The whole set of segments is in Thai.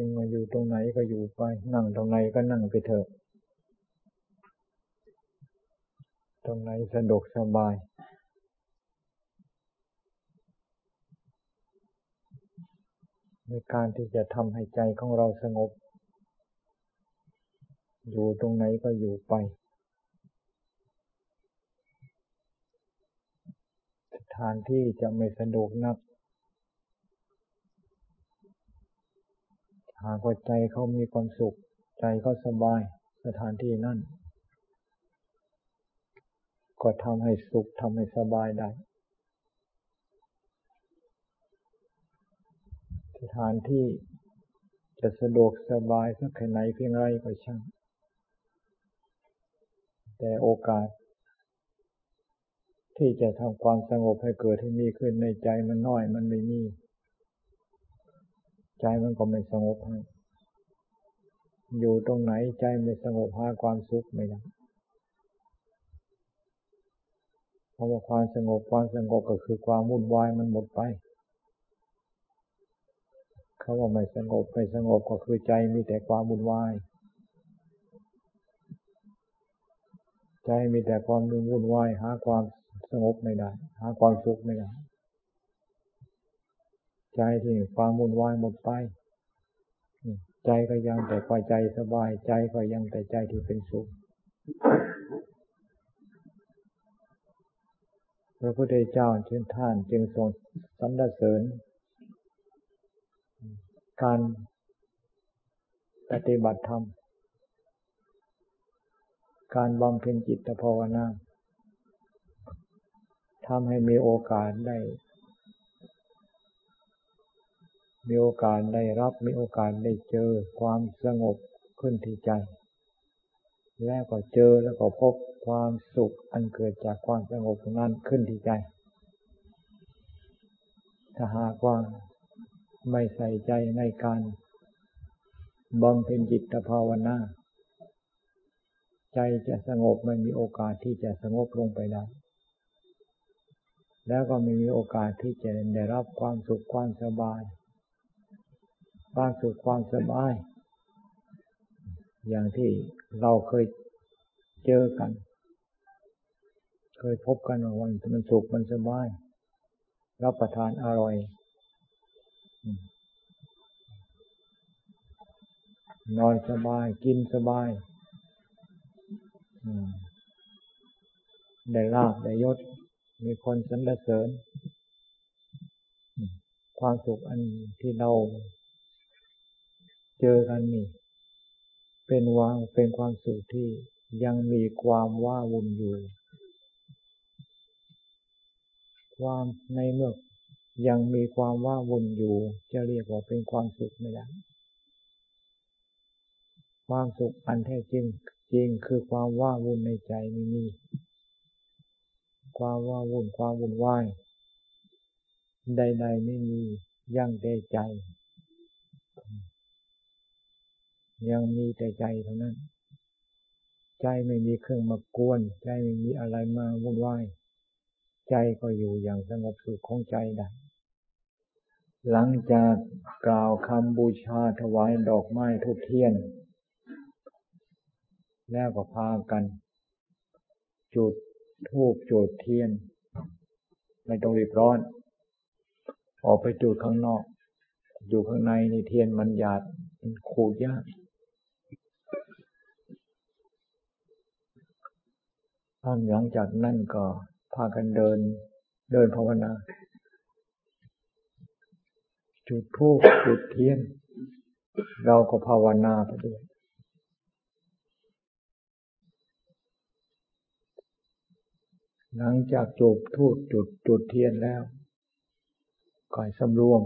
จึงมาอยู่ตรงไหนก็อยู่ไป นั่งตรงไหนก็นั่งไปเถอะ ตรงไหนสะดวกสบาย ในการที่จะทำให้ใจของเราสงบ อยู่ตรงไหนก็อยู่ไปสถานที่จะไม่สะดวกนัก หากว่าใจเขามีความสุข ใจเขาสบายสถานที่นั่น ก็ทำให้สุขทำให้สบายได้สถานที่จะสะดวกสบายสักแค่ไหนเพียงไรก็ช่าง แต่โอกาส ที่จะทำความสงบให้เกิดให้มีขึ้นในใจมันน้อยมันไม่มี ใจมันก็ไม่สงบให้ อยู่ตรงไหนใจไม่สงบหาความสุขไม่ได้เพราะว่าความสงบความสงบก็คือความวุ่นวายมันหมดไปเขาว่าไม่สงบไม่สงบก็คือใจมีแต่ความวุ่นวาย ใจมีแต่ความวุ่นวายหาความสงบไม่ได้ หาความสุขไม่ได้ ใจที่ความวุ่นวายหมดไป ใจก็ยังแต่ความใจสบาย ใจก็ยังแต่ใจที่เป็นสุขพระพุทธเจ้าเช่นท่านจึงทรงสรรเสริญ การปฏิบัติธรรม การบำเพ็ญจิตภาวนาทำให้มีโอกาสได้ มีโอกาสได้รับมีโอกาสได้เจอความสงบขึ้นที่ใจ แล้วก็เจอแล้วก็พบความสุขอันเกิดจากความสงบนั้นขึ้นที่ใจ ถ้าหากว่าไม่ใส่ใจในการบำเพ็ญจิตภาวนาใจจะสงบไม่มีโอกาสที่จะสงบลงไปได้แล้วก็ไม่มีโอกาสที่จะได้รับความสุขความสบาย ความสุขความสบาย อย่างที่เราเคยเจอกัน เคยพบกันวันมันสุขมันสบาย รับประทานอร่อย นอนสบายกินสบาย ได้ลาบได้ยศ มีคนสรรเสริญความสุขอันที่เรา เจอกันนี่ เป็นวางเป็นความสุขที่ยังมีความว่าวุ่นอยู่ ความในเมื่อยังมีความว่าวุ่นอยู่ จะเรียกว่าเป็นความสุขไม่ได้ความสุขอันแท้จริงจริงคือความว่าวุ่นในใจไม่มี ความว่าวุ่นความวุ่นวายใดๆไม่มียั่งได้ใจ ยังมีแต่ใจเท่านั้น ใจไม่มีเครื่องมากวน ใจไม่มีอะไรมาวุ่นวายใจก็อยู่อย่างสงบสุขของใจได้หลังจากกล่าวคำบูชาถวายดอกไม้ทุกเทียน แล้วก็พากัน จุดทูบจุดเทียน ไม่ต้องรีบร้อน ออกไปจุดข้างนอก อยู่ข้างในในเทียนมันหยาดมันขูดยาก หลังจากนั้นก็พากันเดิน เดินภาวนา จุดทูกจุดเทียน เราก็ภาวนาไปด้วยหลังจากจุดทูดจุดจุดเทียนแล้วก็สำรวม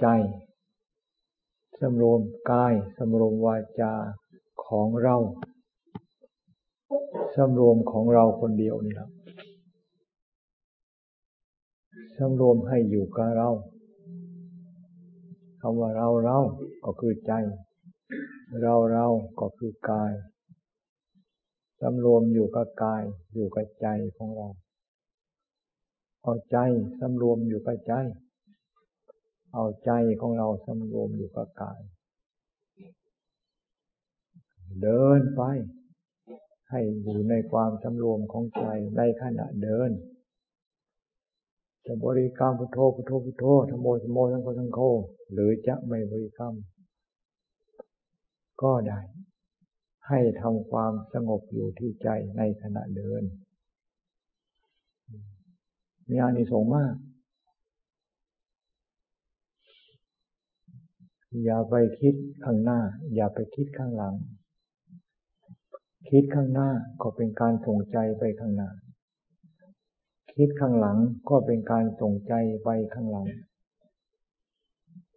ใจสำรวมกายสำรวมวาจาของเรา สำรวมของเราคนเดียวนี่แหละสำรวมให้อยู่กับเราคำว่าเราเราก็คือใจ เราเราก็คือกายสำรวมอยู่กับกาย อยู่กับใจของเราเอาใจสำรวมอยู่กับใจ เอาใจของเราสำรวมอยู่กับกาย เดินไป ให้อยู่ในความสำรวมของใจในขณะเดิน จะบริกรรมพุทโธพุทโธพุทโธธโมธโมทั้งโฆทั้งโฆหรือจะไม่บริกรรม ก็ได้ ให้ทำความสงบอยู่ที่ใจในขณะเดิน มีอานิสงส์มาก อย่าไปคิดข้างหน้า อย่าไปคิดข้างหลัง คิดข้างหน้าก็เป็นการส่งใจไปข้างหน้า คิดข้างหลังก็เป็นการส่งใจไปข้างหลัง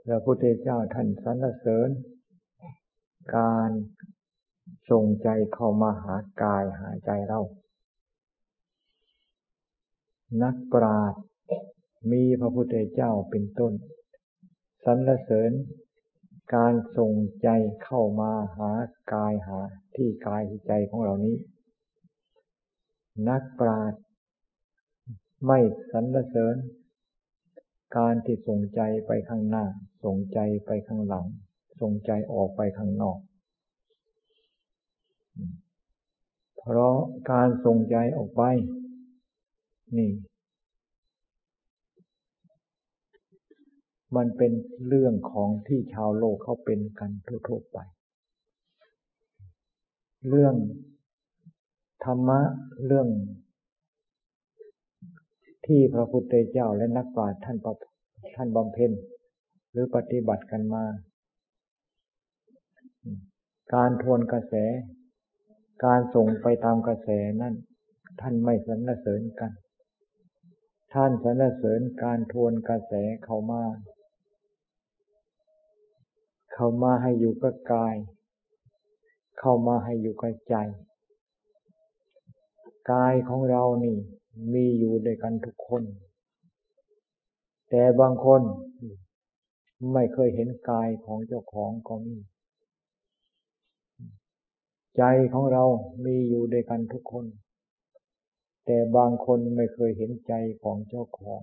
พระพุทธเจ้าท่านสรรเสริญ การส่งใจเข้ามาหากายหาใจเรา นักปราชญ์มีพระพุทธเจ้าเป็นต้นสรรเสริญ การส่งใจเข้ามาหากายหาที่กายที่ใจของเรานี้ นักปราชญ์ไม่สรรเสริญ การที่ส่งใจไปข้างหน้า ส่งใจไปข้างหลัง ส่งใจออกไปข้างนอก เพราะการส่งใจออกไป นี่ มันเป็นเรื่องของที่ชาวโลกเขาเป็นกันทั่วๆไป เรื่องธรรมะเรื่อง ที่พระพุทธเจ้าและนักปราชญ์ท่านท่านบำเพ็ญหรือปฏิบัติกันมา การทวนกระแส การส่งไปตามกระแสนั่นท่านไม่สรรเสริญกัน ท่านสรรเสริญการทวนกระแสเข้ามา เข้ามาให้อยู่กับกาย เข้ามาให้อยู่กับใจ กายของเรานี่ มีอยู่ด้วยกันทุกคน แต่บางคนไม่เคยเห็นกายของเจ้าของก็มี ใจของเรามีอยู่ด้วยกันทุกคน แต่บางคนไม่เคยเห็นใจของเจ้าของ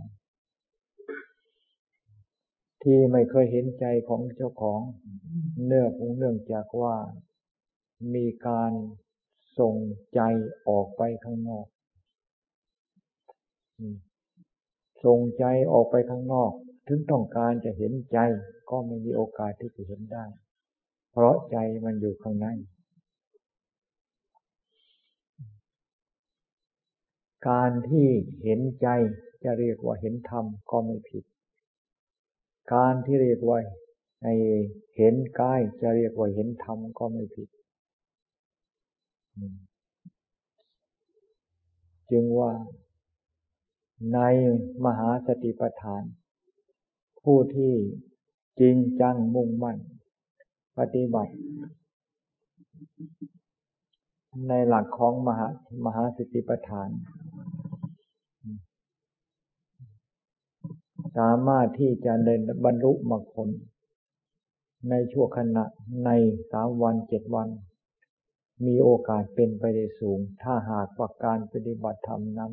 ที่ไม่เคยเห็นใจของเจ้าของ เนื่องเนื่องจากว่ามีการส่งใจออกไปข้างนอก ส่งใจออกไปข้างนอก ถึงต้องการจะเห็นใจก็ไม่มีโอกาสที่จะเห็นได้ เพราะใจมันอยู่ข้างใน การที่เห็นใจจะเรียกว่าเห็นธรรมก็ไม่ผิด การที่เรียกว่าในเห็นกายจะเรียกว่าเห็นธรรมก็ไม่ผิด จึงว่าในมหาสติปัฏฐาน ผู้ที่จริงจังมุ่งมั่น ปฏิบัติ ในหลักของมหามหาสติปัฏฐาน สามารถที่จะเดินบรรลุมรรคผล ในชั่วขณะในสามวันเจ็ดวัน มีโอกาสเป็นไปได้สูง ถ้าหากว่าการปฏิบัติธรรมนั้น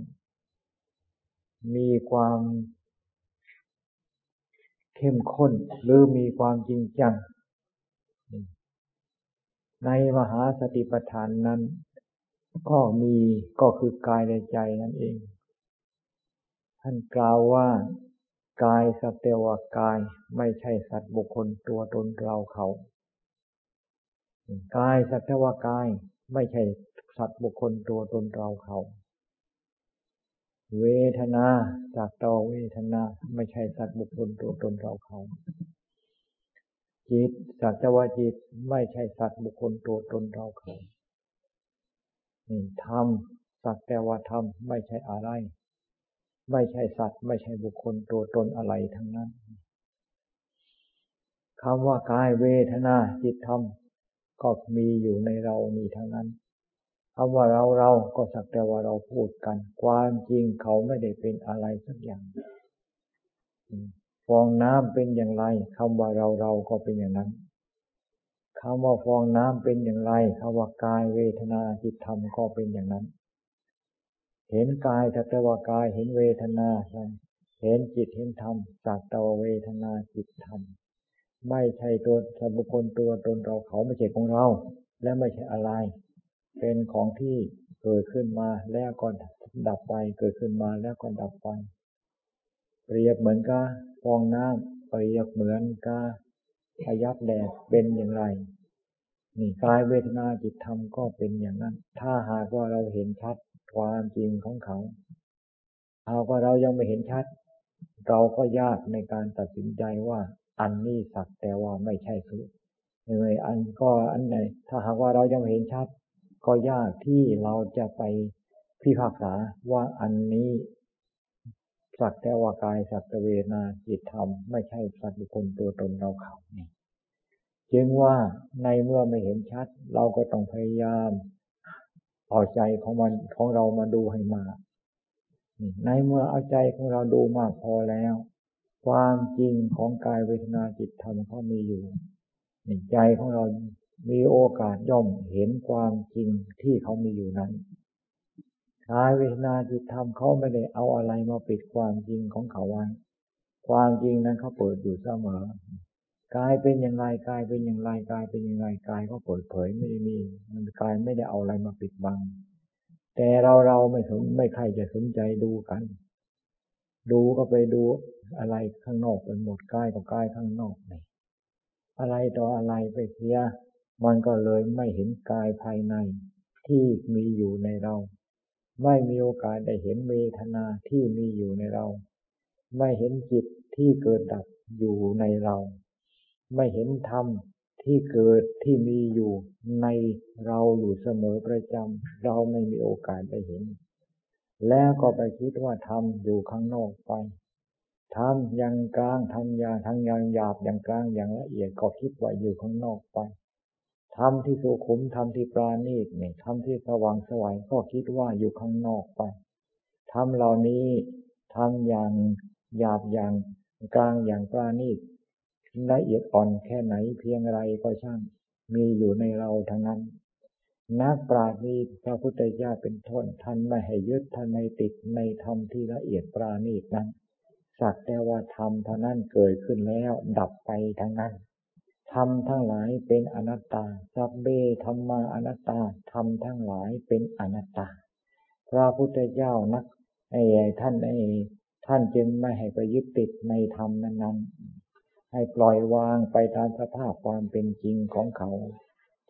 มีความเข้มข้นหรือมีความจริงจัง ในมหาสติปัฏฐานนั้น ก็มีก็คือกายในใจนั่นเอง ท่านกล่าวว่า กายสัตวากายไม่ใช่สัตว์บุคคลตัวตนเราเขากายสัตวากายไม่ใช่สัตว์บุคคลตัวตนเราเขา เวทนาจากต่อเวทนาไม่ใช่สัตว์บุคคลตัวตนเราเขาจิตสัจวจิตไม่ใช่สัตว์บุคคลตัวตนเราเขาธรรมสักแต่ว่าธรรมไม่ใช่อะไร ไม่ใช่สัตว์ ไม่ใช่บุคคลตัวตนอะไรทั้งนั้นคำว่ากายเวทนาจิตธรรม ก็มีอยู่ในเรามีทั้งนั้นคำว่าเราเราก็สักแต่ว่าเราพูดกันความจริงเขาไม่ได้เป็นอะไรสักอย่างฟองน้ำเป็นอย่างไรคำว่าเราเราก็เป็นอย่างนั้นคำว่าฟองน้ำเป็นอย่างไรคำว่ากายเวทนาจิตธรรมก็เป็นอย่างนั้น เห็นกายสัตวากายเห็นเวทนาเห็นจิตเห็นธรรมสักตวเวทนาจิตธรรมไม่ใช่ตัวสัตบุคคลตัวตนเราเขาไม่ใช่ของเรา และไม่ใช่อะไร เป็นของที่เกิดขึ้นมาแล้วก็ดับไป เกิดขึ้นมาแล้วก็ดับไป เปรียบเหมือนกับฟองน้ำเปรียบเหมือนกับพยับแดดเป็นอย่างไร นี่กายเวทนาจิตธรรมก็เป็นอย่างนั้น ถ้าหากว่าเราเห็นชัดความจริงของเขาหากว่าเรายังไม่เห็นชัด เราก็ยากในการตัดสินใจว่า อันนี้สักแต่ว่าไม่ใช่สุดเลยอันก็อันไหนถ้าหากว่าเรายังไม่เห็นชัด ก็ยากที่เราจะไปพิพากษาว่าอันนี้สักแต่ว่ากายสักแต่เวนาจิตธรรม ไม่ใช่สัตว์บุคคลตัวตนเราเขานี่ จึงว่าในเมื่อไม่เห็นชัด เราก็ต้องพยายามเอาใจของมันของเรามาดูให้มากในเมื่อเอาใจของเราดูมากพอแล้ว ความจริงของกายเวทนาจิตธรรมเขามีอยู่ใจของเรามีโอกาสย่อมเห็นความจริงที่เขามีอยู่นั้นกายเวทนาจิตธรรมเขาไม่ได้เอาอะไรมาปิดความจริงของเขาไว้ความจริงนั้นเขาเปิดอยู่เสมอ กายเป็นอย่างไรกายเป็นอย่างไรกายเป็นอย่างไรกายก็เปิดเผยไม่ได้มีมันกายไม่ได้เอาอะไรมาปิดบัง แต่เราเราไม่สนไม่ใครจะสนใจดูกัน ดูก็ไปดูอะไรข้างนอกเป็นหมดกายกับกายข้างนอกนี่อะไรต่ออะไรไปเสียมันก็เลยไม่เห็นกายภายในที่มีอยู่ในเรา ไม่มีโอกาสได้เห็นเมทนาที่มีอยู่ในเรา ไม่เห็นจิตที่เกิดดับอยู่ในเรา ไม่เห็นธรรมที่เกิดที่มีอยู่ในเราอยู่เสมอประจำเราไม่มีโอกาสได้เห็น แล้วก็ไปคิดว่าธรรมอยู่ข้างนอกไปธรรมยังกลางธรรมยาทั้งยังหยาบอย่างกลางอย่างละเอียดก็คิดว่าอยู่ข้างนอกไปธรรมที่สุขุมธรรมที่ปราณีตเนี่ยธรรมที่สว่างสวยก็คิดว่าอยู่ข้างนอกไปธรรมเหล่านี้ทำอย่างหยาบอย่างกลางอย่างปราณีต ละเอียดอ่อนแค่ไหนเพียงไรก็ช่าง มีอยู่ในเราทั้งนั้น นักปราชญ์มีพระพุทธเจ้าเป็นทนท่านไม่ให้ยึดท่านไม่ติดในธรรมที่ละเอียดปราณีตนั้น สักแต่ว่าธรรมเท่านั้นเกิดขึ้นแล้วดับไปทั้งนั้นธรรมทั้งหลายเป็นอนัตตา สัพเบธรรมาอนัตตา ธรรมทั้งหลายเป็นอนัตตา พระพุทธเจ้านักไอ้ท่านไอ้ท่านจึงไม่ให้ไปยึดติดในธรรมนั้น ให้ปล่อยวางไปตามสภาพความเป็นจริงของเขา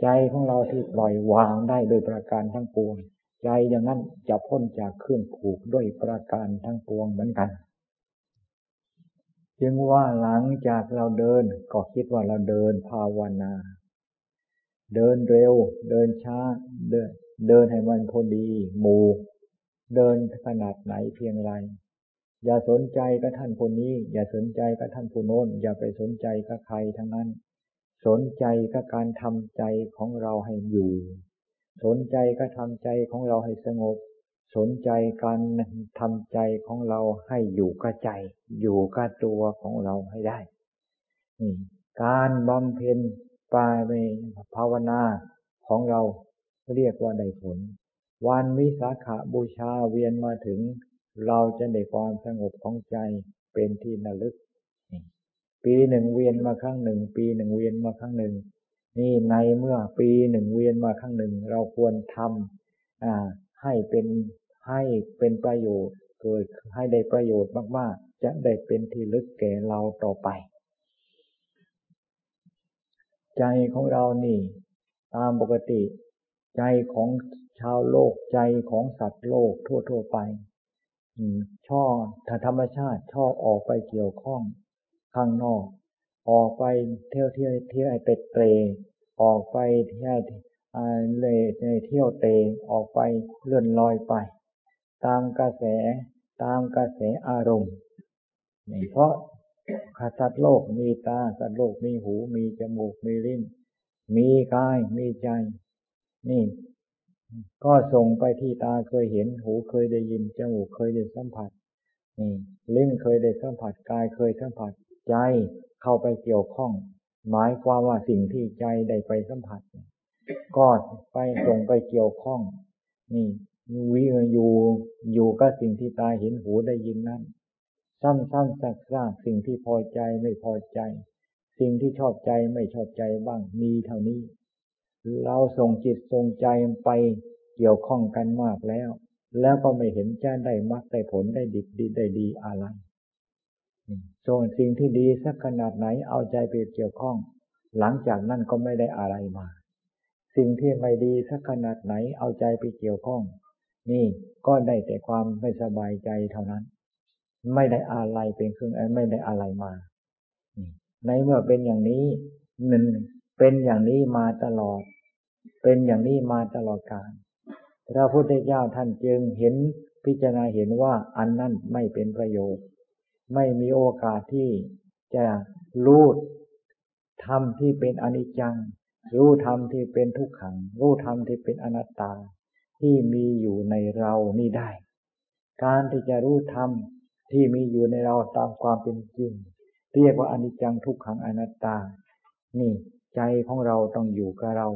ใจของเราที่ปล่อยวางได้โดยประการทั้งปวง ใจอย่างนั้นจะพ้นจากเครื่องผูกด้วยประการทั้งปวงเหมือนกัน จึงว่าหลังจากเราเดินก็คิดว่าเราเดินภาวนา เดินเร็ว เดินช้า เดินเดินให้มันพอดี หมู่ เดินขนาดไหนเพียงไร อย่าสนใจกับท่านคนนี้ อย่าสนใจกับท่านผู้โน้น อย่าไปสนใจกับใครทั้งนั้น สนใจกับการทำใจของเราให้อยู่ สนใจก็ทำใจของเราให้สงบ สนใจการทำใจของเราให้อยู่กับใจ อยู่กับตัวของเราให้ได้การบำเพ็ญปาเมภาวนาของเราเรียกว่าได้ผล วันวิสาขาบูชาเวียนมาถึง เราจะได้ความสงบของใจเป็นที่ระลึก ปีหนึ่งเวียนมาครั้งหนึ่ง ปีหนึ่งเวียนมาครั้งหนึ่ง นี่ในเมื่อปีหนึ่งเวียนมาครั้งหนึ่ง เราควรทำให้เป็นให้เป็นประโยชน์เกิดให้ได้ประโยชน์มากๆ จะได้เป็นที่ลึกแก่เราต่อไป ใจของเรานี่ ตามปกติ ใจของชาวโลกใจของสัตว์โลกทั่วๆไป ชอบถ้าธรรมชาติชอบออกไปเกี่ยวข้องข้างนอก ออกไปเที่ยวเที่ยวเที่ยวเตะเตะออกไปเที่ยวเลเที่ยวเตะออกไปเลื่อนลอยไป ตามกระแสตามกระแสอารมณ์นี่เพราะสัตว์โลกมีตาสัตว์โลกมีหู มีจมูกมีลิ้น มีกายมีใจ นี่ ก็ส่งไปที่ตาเคยเห็น หูเคยได้ยิน จมูกเคยได้สัมผัสนี่ลิ้นเคยได้สัมผัส กายเคยสัมผัส ใจเข้าไปเกี่ยวข้อง หมายความว่าสิ่งที่ใจได้ไปสัมผัส ก็ไปส่งไปเกี่ยวข้อง นี่วิอยู่อยู่กับสิ่งที่ตาเห็นหูได้ยินนั้น ซ้ำๆซักๆสิ่งที่พอใจไม่พอใจ สิ่งที่ชอบใจไม่ชอบใจบ้างมีเท่านี้ เราส่งจิตส่งใจไปเกี่ยวข้องกันมากแล้ว แล้วก็ไม่เห็นแจะได้มรรคได้ผลได้ดีดีได้ดีอะไรส่วนสิ่งที่ดีสักขนาดไหนเอาใจไปเกี่ยวข้อง หลังจากนั้นก็ไม่ได้อะไรมา สิ่งที่ไม่ดีสักขนาดไหนเอาใจไปเกี่ยวข้อง นี่ก็ได้แต่ความไม่สบายใจเท่านั้น ไม่ได้อะไรเป็นเครื่องไม่ได้อะไรมาในเมื่อเป็นอย่างนี้หนึ่ง เป็นอย่างนี้มาตลอด เป็นอย่างนี้มาตลอดกาลพระพุทธเจ้าท่านจึงเห็นพิจารณาเห็นว่าอันนั้นไม่เป็นประโยชน์ ไม่มีโอกาสที่จะรู้ธรรมที่เป็นอนิจจัง รู้ธรรมที่เป็นทุกขัง รู้ธรรมที่เป็นอนัตตาที่มีอยู่ในเรานี่ได้ การที่จะรู้ธรรมที่มีอยู่ในเราตามความเป็นจริง เรียกว่าอนิจจังทุกขังอนัตตา นี่ ใจของเราต้องอยู่กับเรา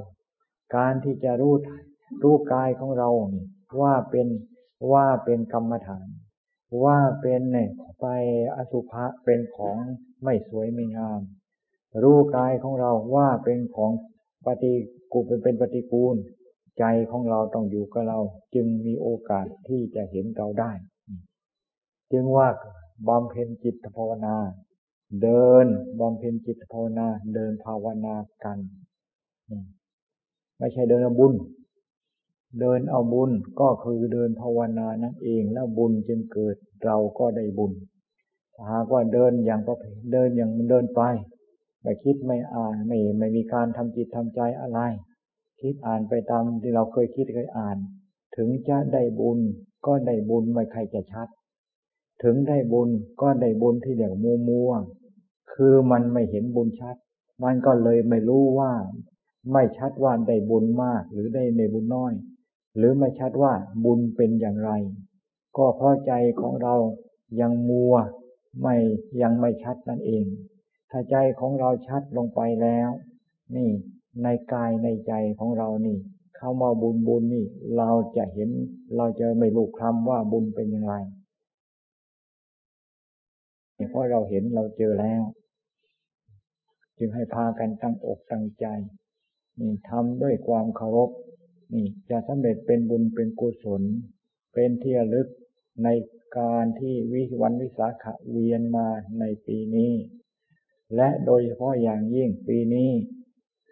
การที่จะรู้รู้กายของเราว่าเป็นว่าเป็นกรรมฐาน ว่าเป็นเนี่ยไปอสุภะเป็นของไม่สวยไม่งาม รู้กายของเราว่าเป็นของปฏิกูเป็นเป็นปฏิกูล ใจของเราต้องอยู่กับเรา จึงมีโอกาสที่จะเห็นเราได้ จึงว่าบำเพ็ญจิตภาวนา เดินบำเพ็ญจิตภาวนา เดินภาวนากันไม่ใช่เดินเอาบุญ เดินเอาบุญก็คือเดินภาวนานั่นเองแล้วบุญจึงเกิดเราก็ได้บุญหากว่าเดินอย่างประเพเดินอย่างเดินไปไม่คิดไม่อ่านไม่ไม่มีการทำจิตทำใจอะไร คิดอ่านไปตามที่เราเคยคิดเคยอ่าน ถึงจะได้บุญก็ได้บุญไม่ใครจะชัด ถึงได้บุญก็ได้บุญที่เรียกมัวมัวคือมันไม่เห็นบุญชัด มันก็เลยไม่รู้ว่า ไม่ชัดว่าได้บุญมาก หรือได้ในบุญน้อย หรือไม่ชัดว่าบุญเป็นอย่างไร ก็เพราะใจของเรายังมัวไม่ยังไม่ชัดนั่นเอง ถ้าใจของเราชัดลงไปแล้ว นี่ในกายในใจของเรานี่เข้ามาบุญบุญนี่ เราจะเห็นเราจะไม่รู้คำว่าบุญเป็นอย่างไร ราะเราเห็นเราเจอแล้ว จึงให้พากันตั้งอกตั้งใจ นี่ทำด้วยความเคารพ นี่จะสำเร็จเป็นบุญเป็นกุศล เป็นที่ระลึกในการที่วิวันวิสาขะเวียนมาในปีนี้ และโดยเฉพาะอย่างยิ่งปีนี้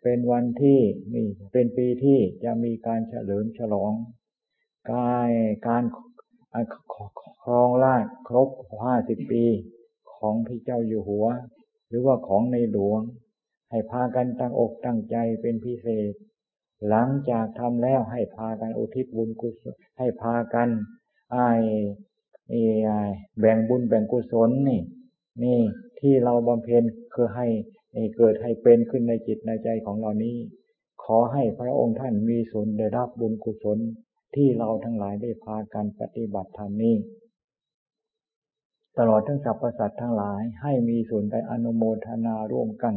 เป็นวันที่นี่เป็นปีที่จะมีการเฉลิมฉลองกายการครองราชครบห้าสิบปี ของพระเจ้าอยู่หัว หรือว่าของในหลวง ให้พากันตั้งอกตั้งใจเป็นพิเศษ หลังจากทำแล้วให้พากันอุทิศบุญกุศลให้พากันไอ้แบ่งบุญแบ่งกุศลนี่ นี่ที่เราบำเพ็ญคือให้เกิดให้เป็นขึ้นในจิตในใจของเรานี้ ขอให้พระองค์ท่านมีส่วนได้รับบุญกุศลที่เราทั้งหลายได้พากันปฏิบัติธรรมนี้ ตลอดทั้งสรรพสัตว์ทั้งหลายให้มีส่วนไปอนุโมทนาร่วมกัน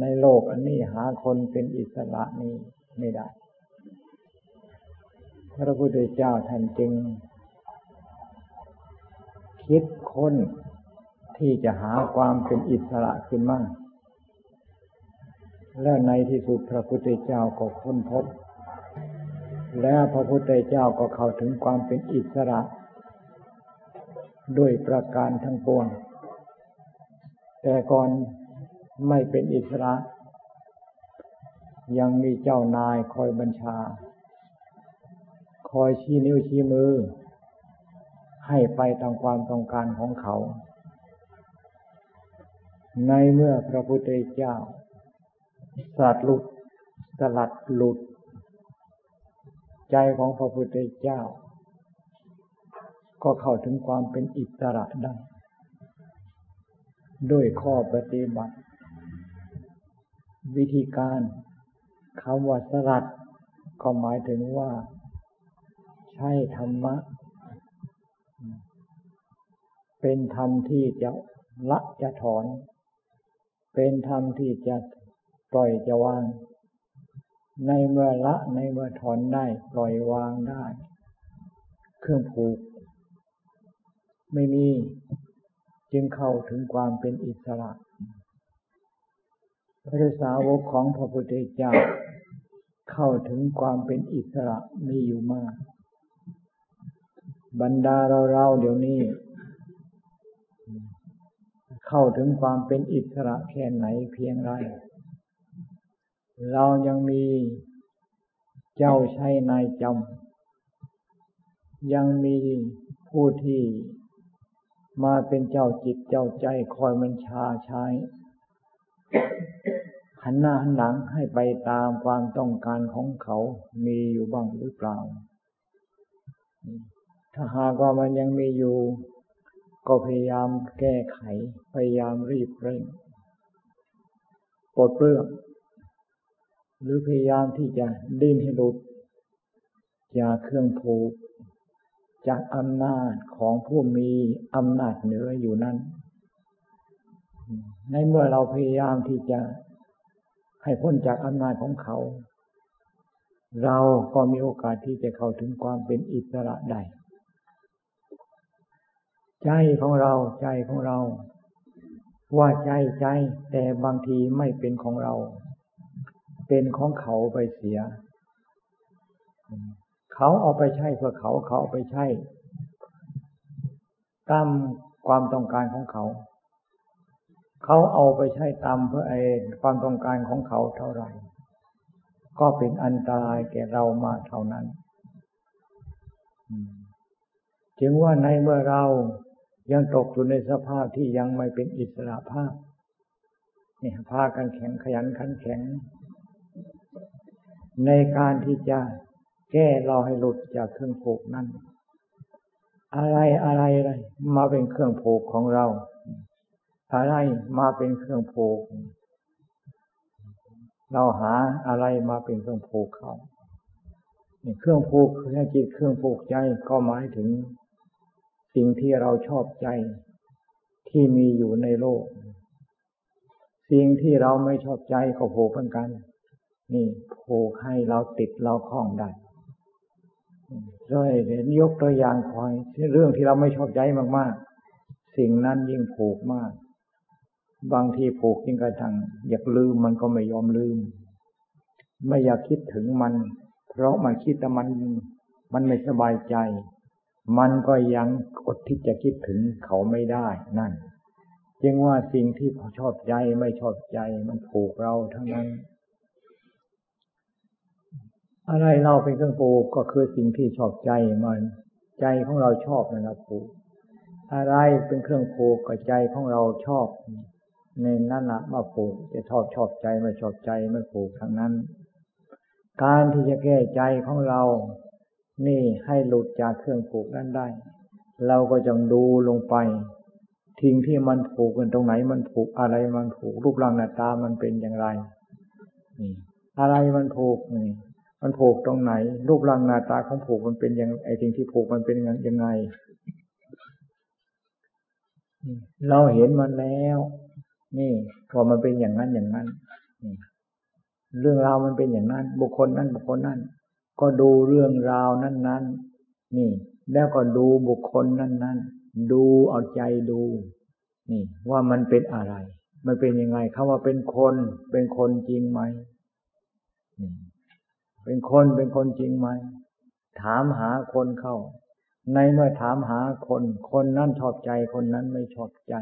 ในโลกอันนี้หาคนเป็นอิสระนี้ไม่ได้ พระพุทธเจ้าท่านจึง คิดค้นที่จะหาความเป็นอิสระขึ้นมั่งและในที่สุดพระพุทธเจ้าก็ค้นพบ แล้วพระพุทธเจ้าก็เข้าถึงความเป็นอิสระ ด้วยประการทั้งปวง แต่ก่อนไม่เป็นอิสระ ยังมีเจ้านายคอยบัญชา คอยชี้นิ้วชี้มือ ให้ไปตามความต้องการของเขา ในเมื่อพระพุทธเจ้าสัตว์หลุดสลัดหลุด ใจของพระพุทธเจ้า ก็เข้าถึงความเป็นอิสระได้ด้วยข้อปฏิบัติ วิธีการคำว่าสลัดก็หมายถึงว่า ใช่ธรรมะ เป็นธรรมที่จะละจะถอน เป็นธรรมที่จะปล่อยจะวาง ในเมื่อละในเมื่อถอนได้ ปล่อยวางได้ เครื่องผูก ไม่มีจึงเข้าถึงความเป็นอิสระ พระสาวกของพระพุทธเจ้า เข้าถึงความเป็นอิสระมีอยู่มาก บรรดาเราเราเดี๋ยวนี้ เข้าถึงความเป็นอิสระแค่ไหนเพียงไร เรายังมีเจ้าใช้นายจำยังมีผู้ที่ มาเป็นเจ้าจิตเจ้าใจคอยมันชาใช้หันหน้าหันหลังให้ไปตามความต้องการของเขามีอยู่บ้างหรือเปล่า ถ้าหากว่ามันยังมีอยู่ ก็พยายามแก้ไข พยายามรีบเร่งปลดเปลื้องหรือพยายามที่จะดิ้นให้หลุดจากเครื่องผูก จากอำนาจของผู้มีอำนาจเหนืออยู่นั้น ในเมื่อเราพยายามที่จะให้พ้นจากอำนาจของเขา เราก็มีโอกาสที่จะเข้าถึงความเป็นอิสระได้ ใจของเราใจของเรา ว่าใจใจแต่บางทีไม่เป็นของเรา เป็นของเขาไปเสีย เขาเอาไปใช้เพื่อเขาเขาเอาไปใช้ตามความต้องการของเขา เขาเอาไปใช้ตามเพื่อไอความต้องการของเขาเท่าไหร่ ก็เป็นอันตรายแก่เรามากเท่านั้นจึงว่าในเมื่อเรายังตกอยู่ในสภาพที่ยังไม่เป็นอิสระภาพนี่พากันแข็งขยันขันแข็ง ในการที่จะ แก้เราให้หลุดจากเครื่องผูกนั้นอะไรอะไรอะไร มาเป็นเครื่องผูกของเรา อะไรมาเป็นเครื่องผูก เราหาอะไรมาเป็นเครื่องผูกเขาเครื่องผูกคือจิตเครื่องผูกใจก็หมายถึง สิ่งที่เราชอบใจที่มีอยู่ในโลก สิ่งที่เราไม่ชอบใจก็ผูกเหมือนกัน นี่ผูกให้เราติดเราคล้องได้ ด้วยเห็นยกตัวอย่างคอยเรื่องที่เราไม่ชอบใจมากๆ สิ่งนั้นยิ่งผูกมาก บางทีผูกยิ่งกระทั่งอยากลืมมันก็ไม่ยอมลืม ไม่อยากคิดถึงมัน เพราะมันคิดแต่มันมันไม่สบายใจ มันก็ยังอดที่จะคิดถึงเขาไม่ได้นั่น จึงว่าสิ่งที่ชอบใจไม่ชอบใจมันผูกเราทั้งนั้น อะไรเราเป็นเครื่องผูกก็คือสิ่งที่ชอบใจมัน ใจของเราชอบนะครับผูกอะไรเป็นเครื่องผูกก็ใจของเราชอบในนั้นละมาผูกจะชอบชอบใจไม่ชอบใจไม่ผูกทั้งนั้น การที่จะแก้ใจของเรา นี่ให้หลุดจากเครื่องผูกนั้นได้ เราก็จงดูลงไปทิ้งที่มันผูกกันตรงไหนมันผูกอะไรมันผูกรูปร่างหน้าตามันเป็นอย่างไรนี่อะไรมันผูกนี่ มันผูกตรงไหน รูปร่างหน้าตาของผูกมันเป็นยังไอ้สิ่งที่ผูกมันเป็นยังไงเราเห็นมันแล้ว นี่พอมันเป็นอย่างนั้นอย่างนั้นเรื่องราวมันเป็นอย่างนั้น บุคคลนั้นบุคคลนั้นก็ดูเรื่องราวนั้นนั้นนี่ แล้วก็ดูบุคคลนั้นนั้นดูเอาใจดู นี่ ว่ามันเป็นอะไร มันเป็นยังไงคาว่าเป็นคน เป็นคนจริงไหม เป็นคนเป็นคนจริงไหม ถามหาคนเข้า ในเมื่อถามหาคน คนนั้นชอบใจคนนั้นไม่ชอบใจ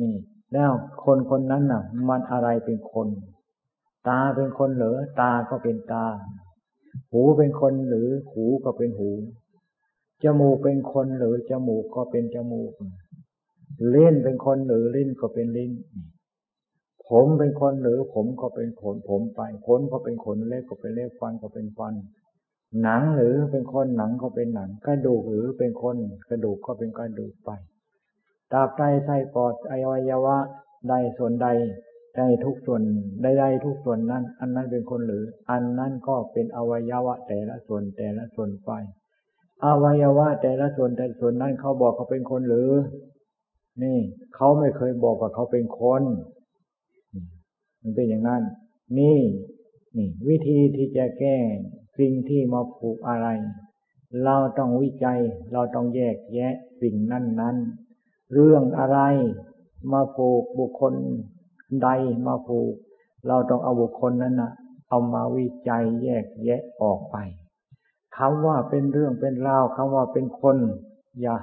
นี่ แล้วคนคนนั้นน่ะ มันอะไรเป็นคน ตาเป็นคนเหรือตาก็เป็นตา หูเป็นคนหรือหูก็เป็นหูจมูกเป็นคนหรือจมูกก็เป็นจมูก เล่นเป็นคนหรือเลิ้นก็เป็นลิ้น ผมเป็นคนหรือผมก็เป็นขนผมไปขนก็เป็นขนเล็กก็เป็นเล็กฟันก็เป็นฟัน หนังหรือเป็นคนหนังก็เป็นหนัง กระดูกหรือเป็นคนกระดูกก็เป็นกระดูกไปตาไตไส้ปอดอวัยวะใดส่วนใดใดทุกส่วนใดๆทุกส่วนนั้น อันนั้นเป็นคนหรือ อันนั้นก็เป็นอวัยวะ แต่ละส่วนแต่ละส่วนไป อวัยวะ แต่ละส่วนแต่ส่วนนั้นเขาบอกเขาเป็นคนหรือ นี่เขาไม่เคยบอกว่าเขาเป็นคน มันเป็นอย่างนั้น นี่นี่ วิธีที่จะแก้สิ่งที่มาผูกอะไร เราต้องวิจัย เราต้องแยกแยะสิ่งนั้นนั้นเรื่องอะไรมาผูกบุคคลใดมาผูก เราต้องเอาบุคคลนั้นนะเอามาวิจัยแยกแยะออกไปคำว่าเป็นเรื่องเป็นราวคำว่าเป็นคน อย่า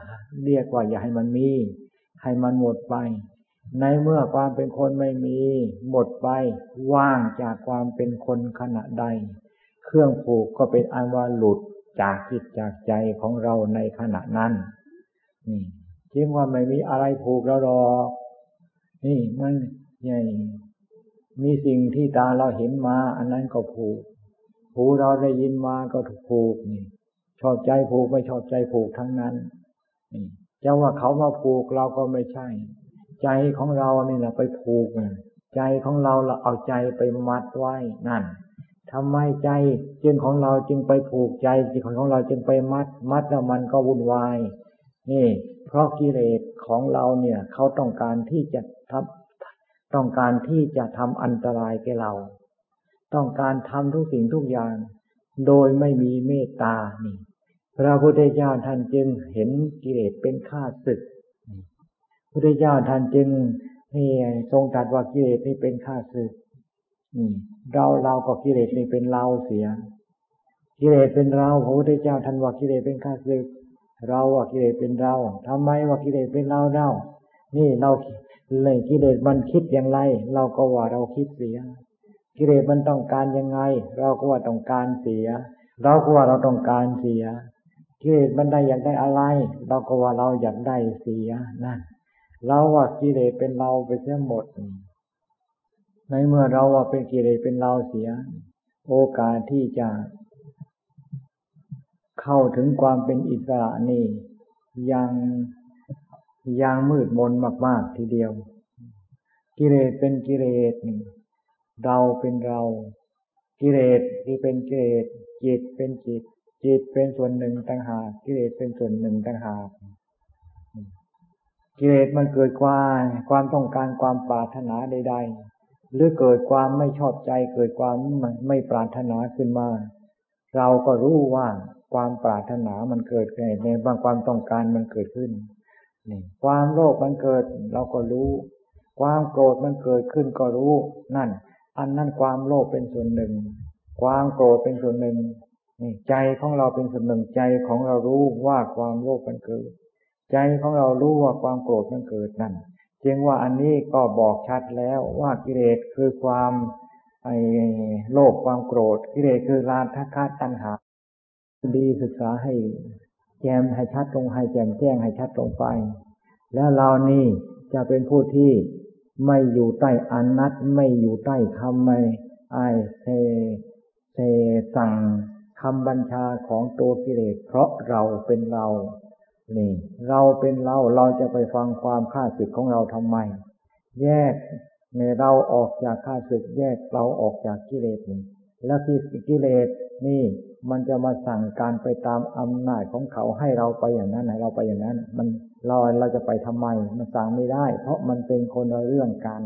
เรียกว่าอย่าให้มันมี ให้มันหมดไป ในเมื่อความเป็นคนไม่มี หมดไปว่างจากความเป็นคนขณะใด เครื่องผูกก็เป็นอันว่าหลุดจากจิตจากใจของเราในขณะนั้นนี่จึงว่าไม่มีอะไรผูกเราหรอกนี่มันใหญ่มีสิ่งที่ตาเราเห็นมา อันนั้นก็ผูก หูเราได้ยินมาก็ถูกผูกนี่ ชอบใจผูกไม่ชอบใจผูกทั้งนั้นนี่จะว่าเขามาผูกเราก็ไม่ใช่ ใจของเราเนี่แหละไปผูกใจของเราเราเอาใจไปมัดไว้นั่นทำไมใจจึงของเราจึงไปผูกใจจิตของเราจึงไปมัด มัดแล้วมันก็วุ่นวายนี่ เพราะกิเลสของเราเนี่ยเขาต้องการที่จะทำต้องการที่จะทำอันตรายแก่เรา ต้องการทำทุกสิ่งทุกอย่าง โดยไม่มีเมตตานี่พระพุทธเจ้าท่านจึงเห็นกิเลสเป็นข้าศึก พระพุทธเจ้าท่านจึงนี่ทรงตรัสว่ากิเลสนี่เป็นข้าศึกเราเราก็กิเลสนี่เป็นเราเสีย กิเลสเป็นเราพระพุทธเจ้าท่านว่ากิเลสเป็นข้าศึก เราว่ากิเลสเป็นเราทำไมว่ากิเลสเป็นเราเรานี่เราเลยกิเลสมันคิดอย่างไร เราก็ว่าเราคิดเสีย กิเลสมันต้องการยังไง เราก็ว่าต้องการเสีย เราก็ว่าเราต้องการเสีย กิเลสมันได้อยากได้อะไร เราก็ว่าเราอยากได้เสียนั่น เราว่ากิเลสเป็นเราไปเสียหมด ในเมื่อเราว่าเป็นกิเลสเป็นเราเสีย โอกาสที่จะเข้าถึงความเป็นอิสระนี่ ยังยังมืดมนมาก ๆ ทีเดียว กิเลสเป็นกิเลสเราเป็นเรา กิเลสที่เป็นกิเลสจิตเป็นจิต จิตเป็นส่วนหนึ่งต่างหากกิเลสเป็นส่วนหนึ่งต่างหาก กิเลสมันเกิดความความต้องการความปรารถนาใด ๆ หรือเกิดความไม่ชอบใจ เกิดความไม่ปรารถนาขึ้นมา เราก็รู้ว่าความปรารถนามันเกิดขึ้นในบางความต้องการมันเกิดขึ้นนี่ความโลภมันเกิดเราก็รู้ ความโกรธมันเกิดขึ้นก็รู้นั่น อันนั้นความโลภเป็นส่วนหนึ่ง ความโกรธเป็นส่วนหนึ่งนี่ใจของเราเป็นส่วนหนึ่งใจของเรารู้ว่าความโลภมันเกิด ใจของเรารู้ว่าความโกรธมันเกิดนั่นจึงว่าอันนี้ก็บอกชัดแล้วว่ากิเลสคือความไอ้โลภความโกรธกิเลสคือราคะคาตัณหา ดีศึกษาให้แจมให้ชัดลงให้แจมแจ้งให้ชัดลงไป แล้วเรานี่จะเป็นผู้ที่ไม่อยู่ใต้อนัตไม่อยู่ใต้คำไม่ไอเซเซสั่งคำบัญชาของตัวกิเลสเพราะเราเป็นเรา นี่ เราเป็นเราเราจะไปฟังความข้าศึกของเราทำไม แยกในเราออกจากข้าศึกแยกเราออกจากกิเลสนี่แล้วที่กิเลสนี่ มันจะมาสั่งการไปตามอำนาจของเขาให้เราไปอย่างนั้นให้เราไปอย่างนั้น มันเราเราจะไปทำไม มันสั่งไม่ได้ เพราะมันเป็นคนละเรื่องกัน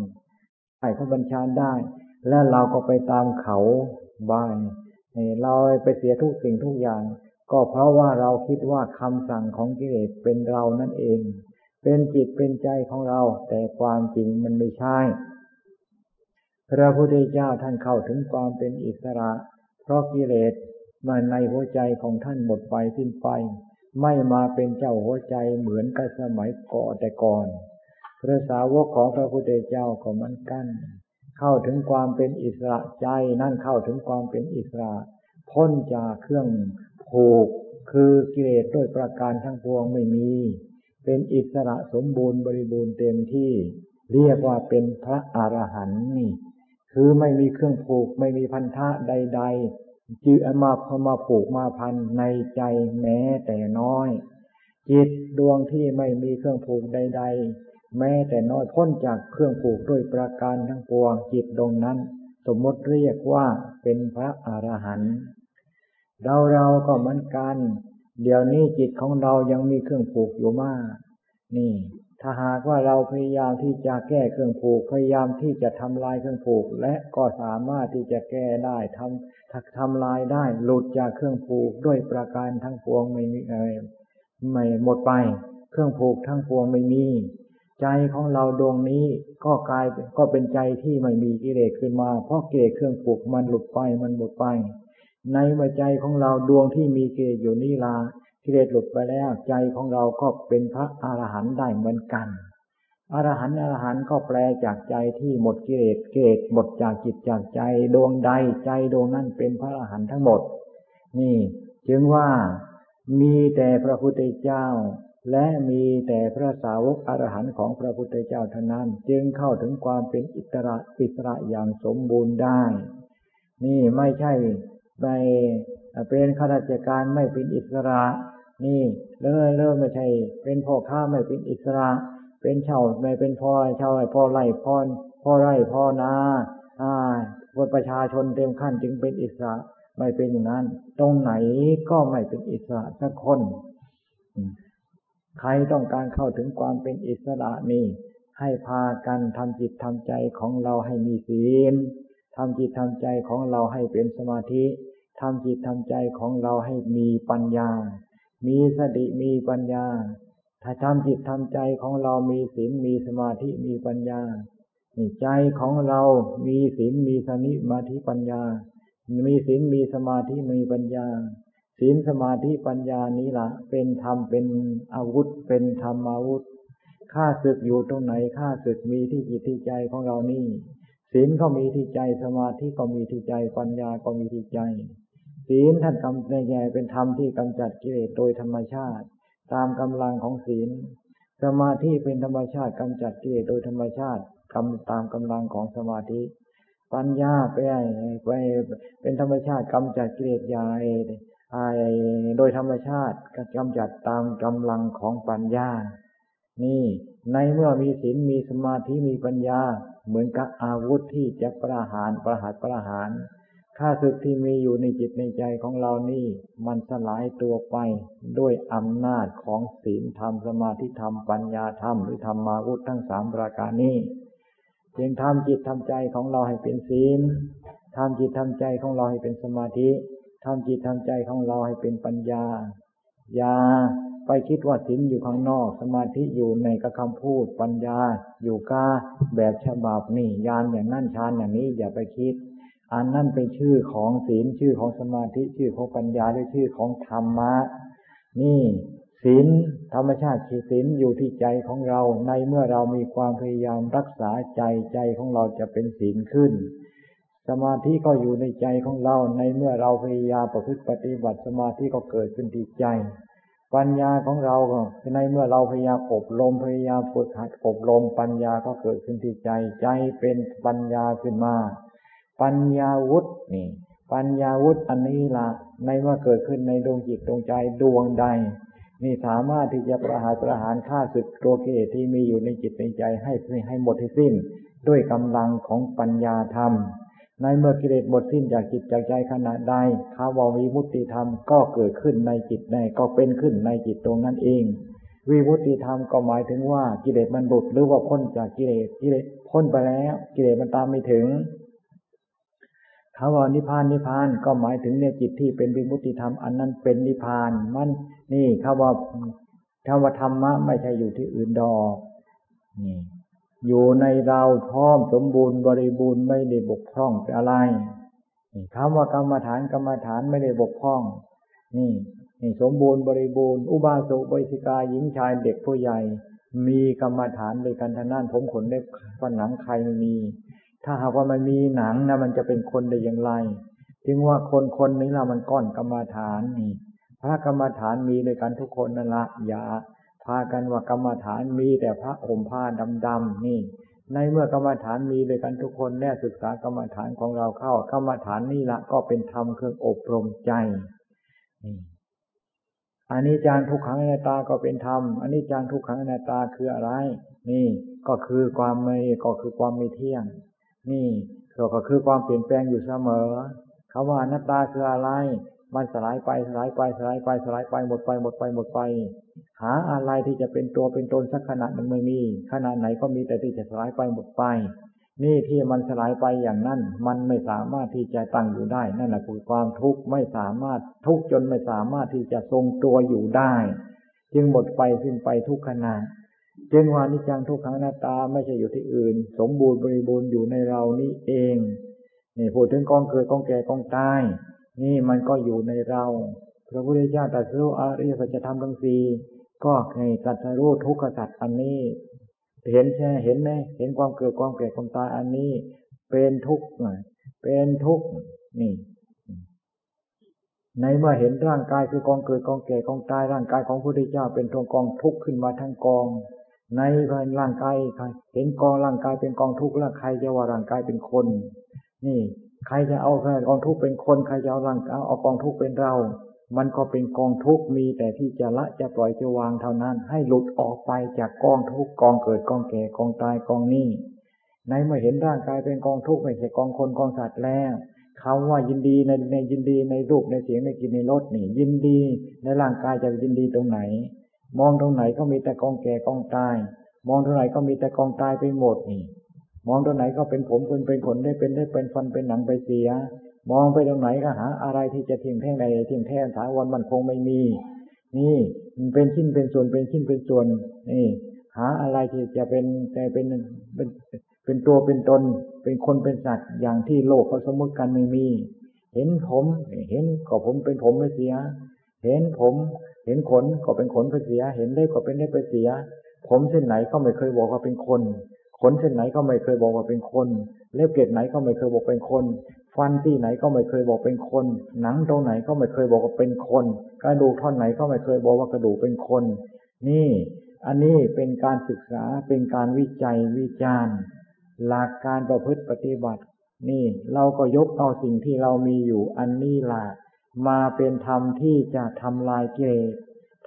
ให้เขาบัญชาได้ แล้วเราก็ไปตามเขาบ้านเราไปเสียทุกสิ่งทุกอย่าง ก็เพราะว่าเราคิดว่าคำสั่งของกิเลสเป็นเรานั่นเอง เป็นจิตเป็นใจของเรา แต่ความจริงมันไม่ใช่ พระพุทธเจ้าท่านเข้าถึงความเป็นอิสระ เพราะกิเลสมาในหัวใจของท่านหมดไปสิ้นไป ไม่มาเป็นเจ้าหัวใจเหมือนกับสมัยก่อนแต่ก่อน พระสาวกของพระพุทธเจ้าก็มันกันเข้าถึงความเป็นอิสระใจนั่นเข้าถึงความเป็นอิสระ พ้นจากเครื่อง ผูกคือกิเลสด้วยประการทั้งปวงไม่มี เป็นอิสระสมบูรณ์บริบูรณ์เต็มที่ เรียกว่าเป็นพระอรหันต์นี่ คือไม่มีเครื่องผูกไม่มีพันธะใด ๆ จือมาพมาผูกมาพันในใจแม้แต่น้อย จิตดวงที่ไม่มีเครื่องผูกใด ๆ แม้แต่น้อยพ้นจากเครื่องผูกด้วยประการทั้งปวงจิตดวงนั้น สมมติเรียกว่าเป็นพระอรหันต์ เราเราก็เหมือนกัน เดี๋ยวนี้จิตของเรายังมีเครื่องผูกอยู่มาก นี่ ถ้าหากว่าเราพยายามที่จะแก้เครื่องผูก พยายามที่จะทำลายเครื่องผูก และก็สามารถที่จะแก้ได้ทำทักทำลายได้ หลุดจากเครื่องผูกด้วยประการทั้งปวงไม่มีอะไรไม่หมดไป เครื่องผูกทั้งปวงไม่มี ใจของเราดวงนี้ก็กลายก็เป็นใจที่ไม่มีกิเลสขึ้นมา เพราะกิเลสเครื่องปลุกมันหลุดไปมันหมดไป ในหัวใจของเราดวงที่มีกิเลสอยู่นี่ลากิเลสหลุดไปแล้ว ใจของเราก็เป็นพระอรหันต์ได้เหมือนกันอรหันต์อรหันต์ก็แปลจากใจที่หมดกิเลสกิเลสหมดจากจิตจากใจ ดวงใดใจดวงนั้นเป็นพระอรหันต์ทั้งหมด นี่จึงว่ามีแต่พระพุทธเจ้า และมีแต่พระสาวกอรหันต์ของพระพุทธเจ้าเท่านั้น จึงเข้าถึงความเป็นอิสระอิสระอย่างสมบูรณ์ได้ นี่ไม่ใช่ ไปเป็นข้าราชการไม่เป็นอิสระ นี่เริ่มเริ่มไม่ใช่ เป็นพ่อค้าไม่เป็นอิสระ เป็นเช่าไม่เป็นพ่อเช่าพ่อไร่พ่อพ่อไร่พ่อนาอ่าคนประชาชนเต็มขั้นจึงเป็นอิสระไม่เป็นอย่างนั้น ตรงไหนก็ไม่เป็นอิสระสักคน ใครต้องการเข้าถึงความเป็นอิสระนี่ ให้พากันทำจิตทำใจของเราให้มีศีล ทำจิตทำใจของเราให้เป็นสมาธิทำจิตทำใจของเราให้มีปัญญา มีสติมีปัญญา ถ้าทำจิตทำใจของเรามีศีลมีสมาธิมีปัญญาใจของเรามีศีลมีสนิมาธิปัญญา มีศีลมีสมาธิมีปัญญา ศีลสมาธิปัญญานี้ละเป็นธรรมเป็นอาวุธ เป็นธรรมอาวุธข้าศึกอยู่ตรงไหนข้าศึกมีที่จิตที่ใจของเรานี่ ศีลก็มีที่ใจสมาธิก็มีที่ใจปัญญาก็มีที่ใจ ศีลท่านกำในแง่เป็นธรรมที่กำจัดกิเลสโดยธรรมชาติ ตามกำลังของศีล สมาธิเป็นธรรมชาติกำจัดกิเลสโดยธรรมชาติกำตามกำลังของสมาธิ ปัญญาไปไปเป็นธรรมชาติกำจัดกิเลสใหญ่โดยธรรมชาติกำจัดตามกำลังของปัญญา นี่ ในเมื่อมีศีลมีสมาธิมีปัญญา เหมือนกับอาวุธที่จะประหารประหารประหารข้าศึกที่มีอยู่ในจิตในใจของเรานี่มันสลายตัวไปด้วยอำนาจของศีลธรรมสมาธิธรรมปัญญาธรรมหรือธรรมาวุธทั้งสามประการนี้จึงทำจิตทำใจของเราให้เป็นศีลทำจิตทำใจของเราให้เป็นสมาธิทำจิตทำใจของเราให้เป็นปัญญา อย่า ไปคิดว่าศีลอยู่ข้างนอก สมาธิอยู่ในกระคำพูด ปัญญา อยู่กาแบบฉบับนี่ยานอย่างนั่นชานอย่างนี้อย่าไปคิด อันนั่นเป็นชื่อของศีลชื่อของสมาธิชื่อของปัญญาหรือชื่อของธรรมะ นี่ศีลธรรมชาติศีลอยู่ที่ใจของเรา ในเมื่อเรามีความพยายามรักษาใจใจของเราจะเป็นศีลขึ้น สมาธิก็อยู่ในใจของเรา ในเมื่อเราพยายามประพฤติปฏิบัติสมาธิก็เกิดขึ้นที่ใจ ปัญญาของเราในเมื่อเราพยายามอบรมพยายามฝึกหัดอบรมปัญญาก็เกิดขึ้นที่ใจใจเป็นปัญญาขึ้นมา ปัญญาวุฒินี่ ปัญญาวุฒิอันนี้ละในเมื่อเกิดขึ้นในดวงจิตดวงใจดวงใดนี่สามารถที่จะประหารประหารฆ่าศึกตัวกิเลสที่มีอยู่ในจิตในใจให้ให้หมดให้สิ้น ด้วยกำลังของปัญญาธรรม ในเมื่อกิเลสหมดสิ้นจากจิตจากใจขณะใดข้าววิมุตติธรรมก็เกิดขึ้นในจิตในก็เป็นขึ้นในจิตตรงนั้นเอง วิมุตติธรรมก็หมายถึงว่ากิเลสมันหลุดหรือว่าพ้นจากกิเลสกิเลสพ้นไปแล้ว กิเลสมันตามไม่ถึงคำว่านิพพานนิพพานก็หมายถึงเนี่ยจิตที่เป็นวิมุตติธรรมอันนั้นเป็นนิพพานมันนี่คำว่าคำว่าธรรมะไม่ใช่อยู่ที่อื่นดอกนี่ อยู่ในเราพร้อมสมบูรณ์บริบูรณ์ไม่ได้บกพร่องอะไรนี่คำว่ากรรมฐานกรรมฐานไม่ได้บกพร่อง นี่นี่สมบูรณ์บริบูรณ์ อุบาสกบริสิกาหญิงชายเด็กผู้ใหญ่ มีกรรมฐานโดยกันทนานผมขนเล็บฟันหนังใครไม่มี ถ้าหากว่ามันมีหนังนะมันจะเป็นคนได้อย่างไรจึงว่าคนคนนี้ละมันก้อนกรรมฐานนี่พระกรรมฐานมีในกันทุกคนนั่นละอย่า พากันว่ากรรมฐานมีแต่พระห่มผ้าดำๆนี่ ในเมื่อกรรมฐานมีด้วยกันทุกคนแน่ศึกษากรรมฐานของเราเข้า กรรมฐานนี่ละก็เป็นธรรมเครื่องอบรมใจนี่อันนี้จารทุกขังอนัตตาก็เป็นธรรมอันนี้จารทุกขังอนัตตาคืออะไร นี่ก็คือความไม่ก็คือความไม่เที่ยง นี่ก็คือความเปลี่ยนแปลงอยู่เสมอคาว่านัตตาคืออะไร มันสลายไปสลายไปสลายไปสลายไปหมดไปหมดไปหมดไป หาอะไรที่จะเป็นตัวเป็นตนสักขณะหนึ่งไม่มีขณะไหนก็มีแต่ที่จะสลายไปหมดไป นี่ที่มันสลายไปอย่างนั้น มันไม่สามารถที่จะตั้งอยู่ได้ นั่นแหละคือความทุกข์ไม่สามารถทุกข์จนไม่สามารถที่จะทรงตัวอยู่ได้ จึงหมดไปสิ้นไปทุกขณะจึงวานิจังทุกขังหน้าตาไม่ใช่อยู่ที่อื่น สมบูรณ์บริบูรณ์อยู่ในเรานี่เองนี่พูดถึงกองเกิดกองแก่กองตาย นี่มันก็อยู่ในเรา พระพุทธเจ้าตรัสรู้อริยสัจธรรมทั้งสี่ก็ให้ตรัสรู้ทุกขสัจอันนี้ เห็นใช่เห็นไหมเห็นความเกิดความแก่ความตายอันนี้ เป็นทุกข์เป็นทุกข์นี่ในเมื่อเห็นร่างกายคือกองเกิดกองแก่กองตายร่างกายของพระพุทธเจ้าเป็นทวงกองทุกข์ขึ้นมาทั้งกอง ในร่างกายเห็นกองร่างกายเป็นกองทุกข์แล้วใครจะว่าร่างกายเป็นคน นี่ ใครจะเอากองทุกข์เป็นคน ใครจะเอาร่างเอากองทุกข์เป็นเรา มันก็เป็นกองทุกข์มีแต่ที่จะละจะปล่อยจะวางเท่านั้น ให้หลุดออกไปจากกองทุกข์กองเกิดกองแก่กองตายกองนี้ในเมื่อเห็นร่างกายเป็นกองทุกข์ไม่ใช่กองคนกองสัตว์แล้วคำว่ายินดีในในยินดีในรูปในเสียงในกลิ่นในรสนี่ยินดีในร่างกายจะยินดีตรงไหน มองตรงไหนก็มีแต่กองแก่กองตาย มองตรงไหนก็มีแต่กองตายไปหมดนี่ มองตรงไหนก็เป็นผมเป็นเป็นขนได้เป็นได้เป็นฟันเป็นหนังไปเสีย มองไปตรงไหนก็หา อะไรที่จะเที่ยงแท่งใดเที่ยงแท่งถาวรมันคงไม่มี นี่มันเป็นชิ้นเป็นส่วนเป็นชิ้นเป็นส่วน นี่ หาอะไรที่จะเป็นแต่เป็นเป็นเป็นตัวเป็นตน เป็นคนเป็นสัตว์อย่างที่โลกเขาสมมติกันไม่มี เห็นผม เห็นก็ผมเป็นผมไม่เสีย เห็นผม เห็นขนก็เป็นขนไปเสีย เห็นเล็บก็เป็นเล็บไปเสีย ผมเส้นไหนก็ไม่เคยบอกว่าเป็นคน ขนเส้นไหนก็ไม่เคยบอกว่าเป็นคนเล็บเกล็ดไหนก็ไม่เคยบอกเป็นคน ฟันที่ไหนก็ไม่เคยบอกเป็นคน หนังตรงไหนก็ไม่เคยบอกว่าเป็นคนกระดูกท่อนไหนก็ไม่เคยบอกว่ากระดูกเป็นคน นี่ อันนี้เป็นการศึกษาเป็นการวิจัยวิจารณ์หลักการประพฤติปฏิบัติ นี่เราก็ยกเอาสิ่งที่เรามีอยู่อันนี้ละมาเป็นธรรมที่จะทำลายกิเลส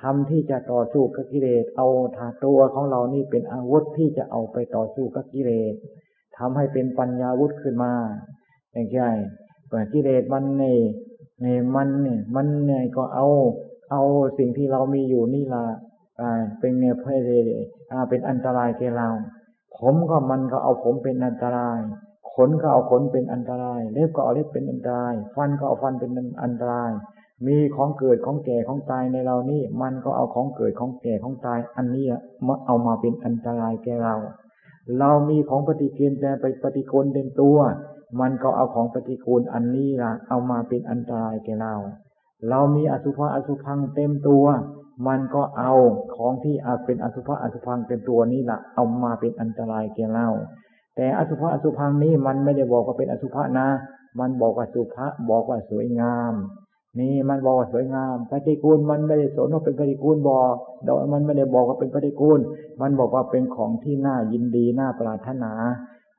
ธรรมที่จะต่อสู้กับกิเลส เอาถาตัวของเรานี่เป็นอาวุธที่จะเอาไปต่อสู้กับกิเลสทำให้เป็นปัญญาวุธขึ้นมาอย่างไรเปิดกิเลสมันเนี่ยมันเนี่ยมันเนี่ยก็เอา เอาสิ่งที่เรามีอยู่นี่ละเป็นเนี่ยเพื่อเป็นอันตรายแก่เรา ผมก็มันก็เอาผมเป็นอันตราย ขนก็เอาขนเป็นอันตราย เล็บก็เอาเล็บเป็นอันตราย ฟันก็เอาฟันเป็นอันตราย มีของเกิดของแก่ของตายในเรานี่ มันก็เอาของเกิดของแก่ของตาย อันนี้มาเอามาเป็นอันตรายแก่เรา เรามีของปฏิกิริยาไปปฏิกูลเต็มตัว มันก็เอาของปฏิกูลอันนี้ละเอามาเป็นอันตรายแก่เรา เรามีอสุภะอสุพังเต็มตัว มันก็เอาของที่อาจเป็นอสุภะอสุพังเป็นตัวนี้ละเอามาเป็นอันตรายแก่เรา แต่อสุภะอสุพังนี้มันไม่ได้บอกว่าเป็นอสุภะนะ มันบอกว่าสุภะบอกว่าสวยงาม นี่มันบอกว่าสวยงามปฏิกูลมันไม่ได้สนว่าเป็นปฏิกูลบอกดอกมันไม่ได้บอกว่าเป็นปฏิกูล มันบอกว่าเป็นของที่น่ายินดีน่าปรารถนา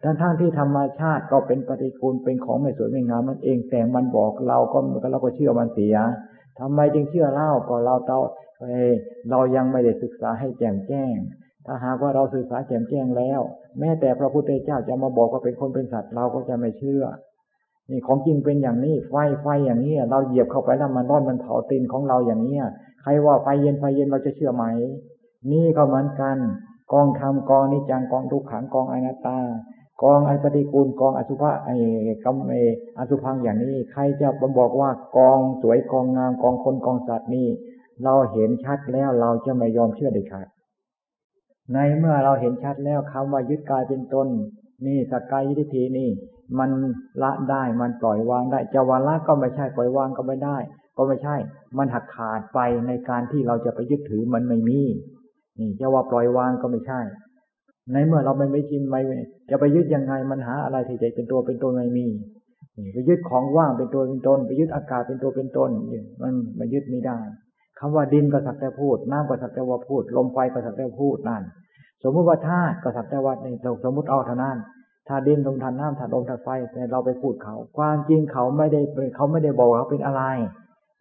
ทั้งทั้งที่ธรรมชาติก็เป็นปฏิกูลเป็นของไม่สวยไม่งามมันเองแต่มันบอกเราก็เราก็เชื่อมันเสียทำไมจึงเชื่อเล่าก็เราเตาเรายังไม่ได้ศึกษาให้แจ่มแจ้ง ถ้าหากว่าเราศึกษาแจ่มแจ้งแล้ว แม้แต่พระพุทธเจ้าจะมาบอกว่าเป็นคนเป็นสัตว์เราก็จะไม่เชื่อ นี่ของจริงเป็นอย่างนี้ ไฟไฟอย่างนี้เราเหยียบเข้าไปแล้วมันร้อนมันเผาตีนของเราอย่างนี้ใครว่าไฟเย็นไฟเย็นเราจะเชื่อไหม นี่ก็เหมือนกัน กองธรรมกองนิจังกองทุกขังกองอนัตตา กองอปฏิกูลกองอสุภะไอ้กำไออสุพังอย่างนี้ ใครจะมาบอกว่ากองสวยกองงามกองคนกองสัตว์นี่เราเห็นชัดแล้วเราจะไม่ยอมเชื่อเด็ดขาดในเมื่อเราเห็นชัดแล้วคำว่ายึดกายเป็นตนนี่สกายยิทธินี่ มันละได้มันปล่อยวางได้จะวันละก็ไม่ใช่ปล่อยวางก็ไม่ได้ ก็ไม่ใช่ มันหักขาดไปในการที่เราจะไปยึดถือมันไม่มีนี่จะว่าปล่อยวางก็ไม่ใช่ ในเมื่อเราไม่ไม่จินไม่จะไปยึดยังไงมันหาอะไรที่จะเป็นตัวเป็นตนไม่มีไปยึดของว่างเป็นตัวเป็นตนไปยึดอากาศเป็นตัวเป็นตนมันไม่ยึดไม่ได้คำว่าดินก็สักแต่พูด น้ำก็สักแต่ว่าพูด ลมไฟก็สักแต่พูดนั่นสมมุติว่าธาตุก็สักแต่ว่าในสมมุติเอาเท่านั้น ถ้าดินลมธาตุน้ำธาตุลมธาตุไฟแต่เราไปพูดเขา ความจริงเขาไม่ได้เขาไม่ได้บอกเขาเป็นอะไร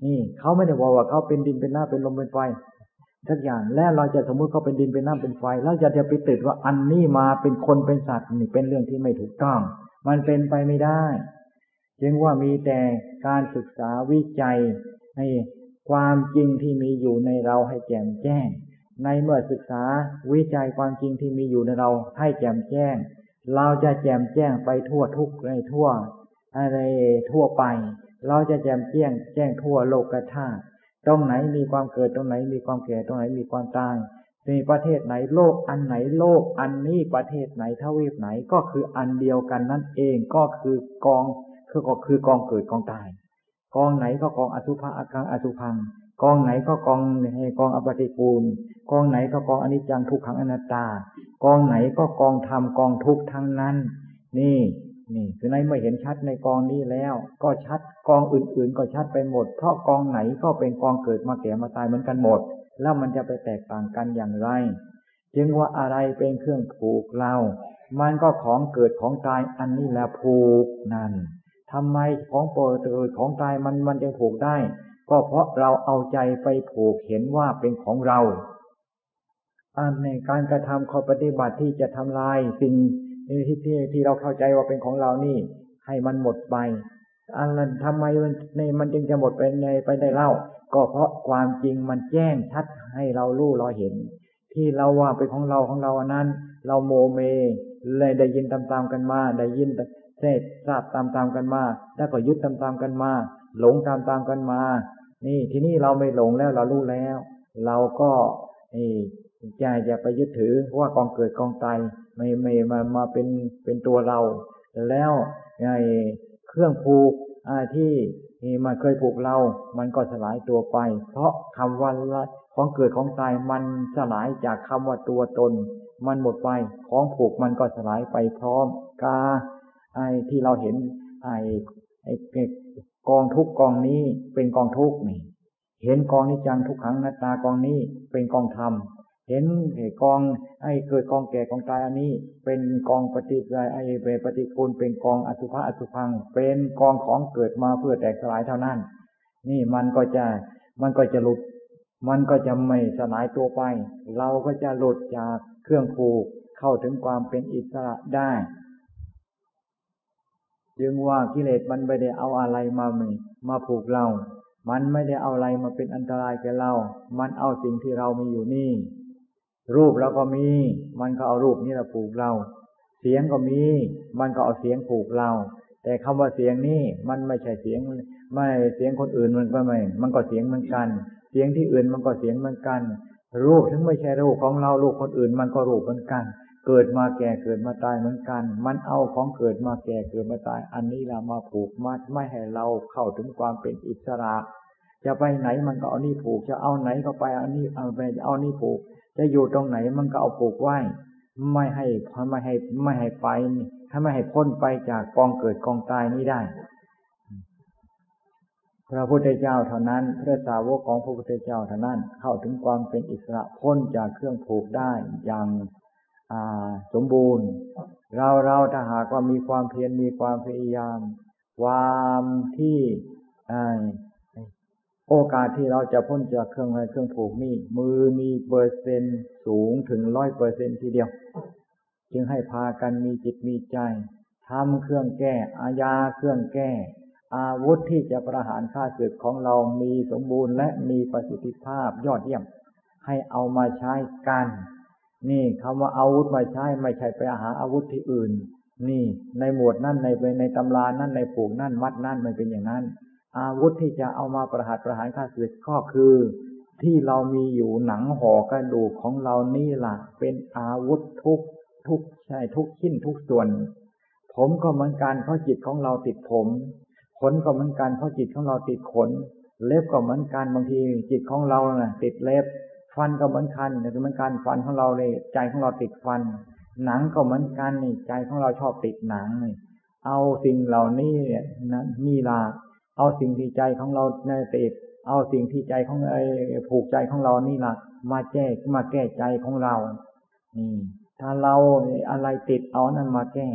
นี่เขาไม่ได้บอกว่าเขาเป็นดินเป็นน้ำเป็นลมเป็นไฟทักอย่างแล้วเราจะสมมุติเขาเป็นดินเป็นน้ำเป็นไฟ แล้วจะจะไปติดว่าอันนี้มาเป็นคนเป็นสัตว์นี่เป็นเรื่องที่ไม่ถูกต้อง มันเป็นไปไม่ได้ จึงว่ามีแต่การศึกษาวิจัยให้ความจริงที่มีอยู่ในเราให้แจ่มแจ้ง ในเมื่อศึกษาวิจัยความจริงที่มีอยู่ในเราให้แจ่มแจ้ง เราจะแจ่มแจ้งไปทั่วทุกในทั่วอะไรทั่วไป เราจะแจ่มแจ้งแจ้งทั่วโลกธาตุตรงไหนมีความเกิดตรงไหนมีความแก่ตรงไหนมีความตายในประเทศไหนโลกอันไหนโลกอันนี้ประเทศไหนทวีปไหนก็คืออันเดียวกันนั่นเองก็คือกองคือก็คือกองเกิดกองตาย กองไหนก็กองอสุภะอาการอสุพัง กองไหนก็กองในกองอปฏิกูล กองไหนก็กองอนิจจังทุกขังอนัตตา กองไหนก็กองธรรมกองทุกทั้งนั้น นี่นี่คือในเมื่อเห็นชัดในกองนี้แล้ว ก็ชัดกองอื่น ๆ ก็ชัดไปหมด เพราะกองไหนก็เป็นกองเกิดมาแก่มาตายเหมือนกันหมด แล้วมันจะไปแตกต่างกันอย่างไร จึงว่าอะไรเป็นเครื่องผูกเรา มันก็ของเกิดของตายอันนี้แหละผูกนั่นทำไมของเปิดเกิดของตายมันมันจะผูกได้ ก็เพราะเราเอาใจไปผูกเห็นว่าเป็นของเรา ในการกระทำข้อปฏิบัติที่จะทำลายสิ่งที่ที่ที่เราเข้าใจว่าเป็นของเรานี่ ให้มันหมดไปอันนั้นทำไมมันในมันจึงจะหมดไปในไปได้เล่า ก็เพราะความจริงมันแจ้งชัดให้เรารู้เราเห็น ที่เราว่าเป็นของเราของเราอันนั้น เราโมเมเลยได้ยินตามๆกันมา ได้ยินเสดทราบตามๆกันมา แล้วก็ยึดตามๆกันมา หลงตามๆกันมา นี่ ที่นี่เราไม่หลงแล้วเรารู้แล้ว เราก็นี่ ใจจะไปยึดถือว่ากองเกิดกองตายไม่ไม่มามาเป็นเป็นตัวเรา แล้วไงเครื่องผูกที่นี่มาเคยผูกเรา มันก็สลายตัวไป เพราะคำว่าของเกิดของตายมันสลายจากคำว่าตัวตน มันหมดไปของผูกมันก็สลายไปพร้อมกาไอ้ที่เราเห็น ไอ้ไอ้กองทุกกองนี้เป็นกองทุกนี่เห็นกองนิจังทุกขังนาตากองนี้เป็นกองธรรม เห็นกอง ไอ้เกิดกองแก่กองตายอันนี้ เป็นกองปฏิไอ้เปปฏิกูลเป็นกองอสุภะอสุพัง เป็นกองของเกิดมาเพื่อแตกสลายเท่านั้น นี่มันก็จะมันก็จะหลุด มันก็จะไม่สลายตัวไป เราก็จะหลุดจากเครื่องผูกเข้าถึงความเป็นอิสระได้ จึงว่ากิเลสมันไม่ได้เอาอะไรมามมาผูกเรา มันไม่ได้เอาอะไรมาเป็นอันตรายแก่เรา มันเอาสิ่งที่เรามีอยู่นี่ รูปเราก็มี มันก็เอารูปนี้เราผูกเรา เสียงก็มี มันก็เอาเสียงผูกเรา แต่คำว่าเสียงนี่มันไม่ใช่เสียง ไม่เสียงคนอื่นมันก็ไม่ มันก็เสียงเหมือนกัน เสียงที่อื่นมันก็เสียงเหมือนกัน รูปถึงไม่ใช่รูปของเรารูปคนอื่น มันก็รูปเหมือนกัน เกิดมาแก่เกิดมาตายเหมือนกัน มันเอาของเกิดมาแก่เกิดมาตาย อันนี้เรามาผูกมัดไม่ให้เราเข้าถึงความเป็นอิสระ จะไปไหนมันก็เอานี่ผูก จะเอาไหนก็ไปเอานี่เอาไปเอานี่ผูก จะอยู่ตรงไหนมันก็เอาผูกไว้ไม่ให้ไม่ให้ไม่ให้ไปถ้าไม่ให้พ้นไปจากกองเกิดกองตายนี้ได้ พระพุทธเจ้าเท่านั้น พระสาวกของพระพุทธเจ้าเท่านั้น เข้าถึงความเป็นอิสระพ้นจากเครื่องผูกได้อย่างสมบูรณ์ เราเราถ้าหากว่ามีความเพียรมีความพยายาม ความที่ โอกาสที่เราจะพ้นจากเครื่องไม้เครื่องผูกนี่มือมีเปอร์เซ็นต์สูงถึงร้อยเปอร์เซ็นทีเดียว จึงให้พากันมีจิตมีใจทำเครื่องแก้อาญาเครื่องแก้ อาวุธที่จะประหารข้าศึกของเรามีสมบูรณ์และมีประสิทธิภาพยอดเยี่ยม ให้เอามาใช้กัน นี่คำว่าอาวุธมาใช้ไม่ใช่ไปหาอาวุธที่อื่น นี่ในหมวดนั่นในในตำรานั่นในผูกนั่นมัดนั่นมันเป็นอย่างนั้น อาวุธที่จะเอามาประหารประหารข้าศึกก็คือที่เรามีอยู่หนังห่อกระดูกของเรานี่ล่ะ เป็นอาวุธทุกทุกใช่ทุกชิ้นทุกส่วน ผมก็เหมือนกันเพราะจิตของเราติดผมขนก็เหมือนกันเพราะจิตของเราติดขน เล็บก็เหมือนกันบางทีจิตของเราน่ะ ติดเล็บ ฟันก็เหมือนกันแต่เหมือนกันฟันของเราเลยใจของเราติดฟัน หนังก็เหมือนกันนี่ใจของเราชอบติดหนังนี่เอาสิ่งเหล่านี้เนี่ยนะนี่ละ เอาสิ่งที่ใจของเราในติดเอาสิ่งที่ใจของไอ้ผูกใจของเรานี่ละมาแก้มาแก้ใจของเรานี่ถ้าเราอะไรติดเอานั้นมาแก้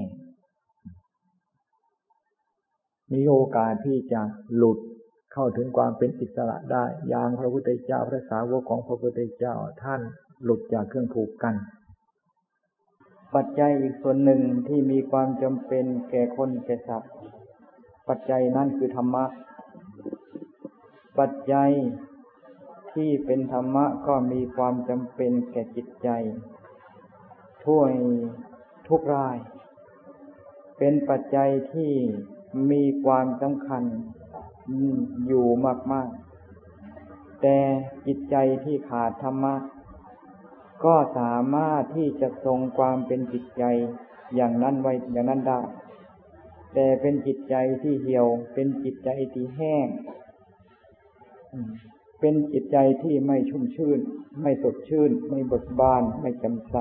มีโอกาสที่จะหลุดเข้าถึงความเป็นอิสระได้อย่างพระพุทธเจ้าพระสาวกของพระพุทธเจ้าท่านหลุดจากเครื่องผูกกัน ปัจจัยอีกส่วนหนึ่งที่มีความจำเป็นแก่คนแก่สัตว์ ปัจจัยนั่นคือธรรมะ ปัจจัยที่เป็นธรรมะก็มีความจำเป็นแก่จิตใจทั่วทุกราย เป็นปัจจัยที่มีความสำคัญอยู่มาก ๆ แต่จิตใจที่ขาดธรรมะ ก็สามารถที่จะทรงความเป็นจิตใจอย่างนั้นไว้อย่างนั้นได้ แต่เป็นจิตใจที่เหี่ยว เป็นจิตใจที่แห้ง เป็นจิตใจที่ไม่ชุ่มชื่น ไม่สดชื่น ไม่เบิกบาน ไม่จำใส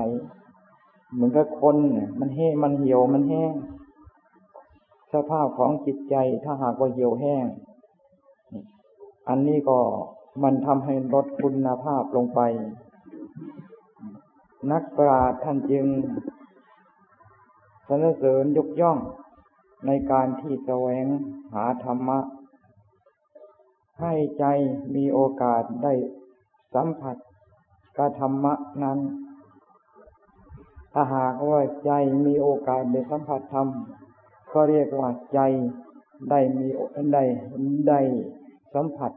เหมือนกับคนมันแห้งมันเหี่ยว มันแห้ง สภาพของจิตใจถ้าหากว่าเหี่ยวแห้ง อันนี้ก็มันทำให้ลดคุณภาพลงไป นักปราชญ์ท่านจึงสรรเสริญยกย่อง ในการที่แสวงหาธรรมะ ให้ใจมีโอกาสได้สัมผัสกับธรรมะนั้น ถ้าหากว่าใจมีโอกาสได้สัมผัสธรรม ก็เรียกว่าใจได้มีได้ได้สัมผัส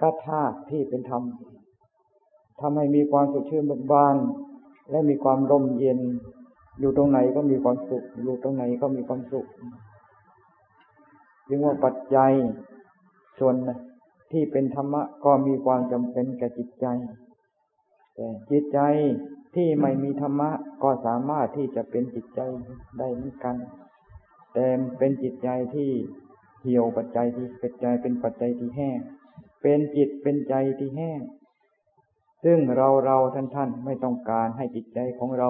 กับธาตุที่เป็นธรรมทำให้มีความสุขชื่นบิกบาน และมีความร่มเย็น อยู่ตรงไหนก็มีความสุข อยู่ตรงไหนก็มีความสุข จึงว่าปัจจัยส่วนที่เป็นธรรมะก็มีความจำเป็นแก่จิตใจ แต่จิตใจที่ไม่มีธรรมะก็สามารถที่จะเป็นจิตใจได้เหมือนกัน แต่เป็นจิตใจที่เหี่ยวปัจจัยที่เป็นใจเป็นปัจจัยที่แห้ง เป็นจิตเป็นใจที่แห้ง ซึ่งเราเราท่านท่านไม่ต้องการให้จิตใจของเรา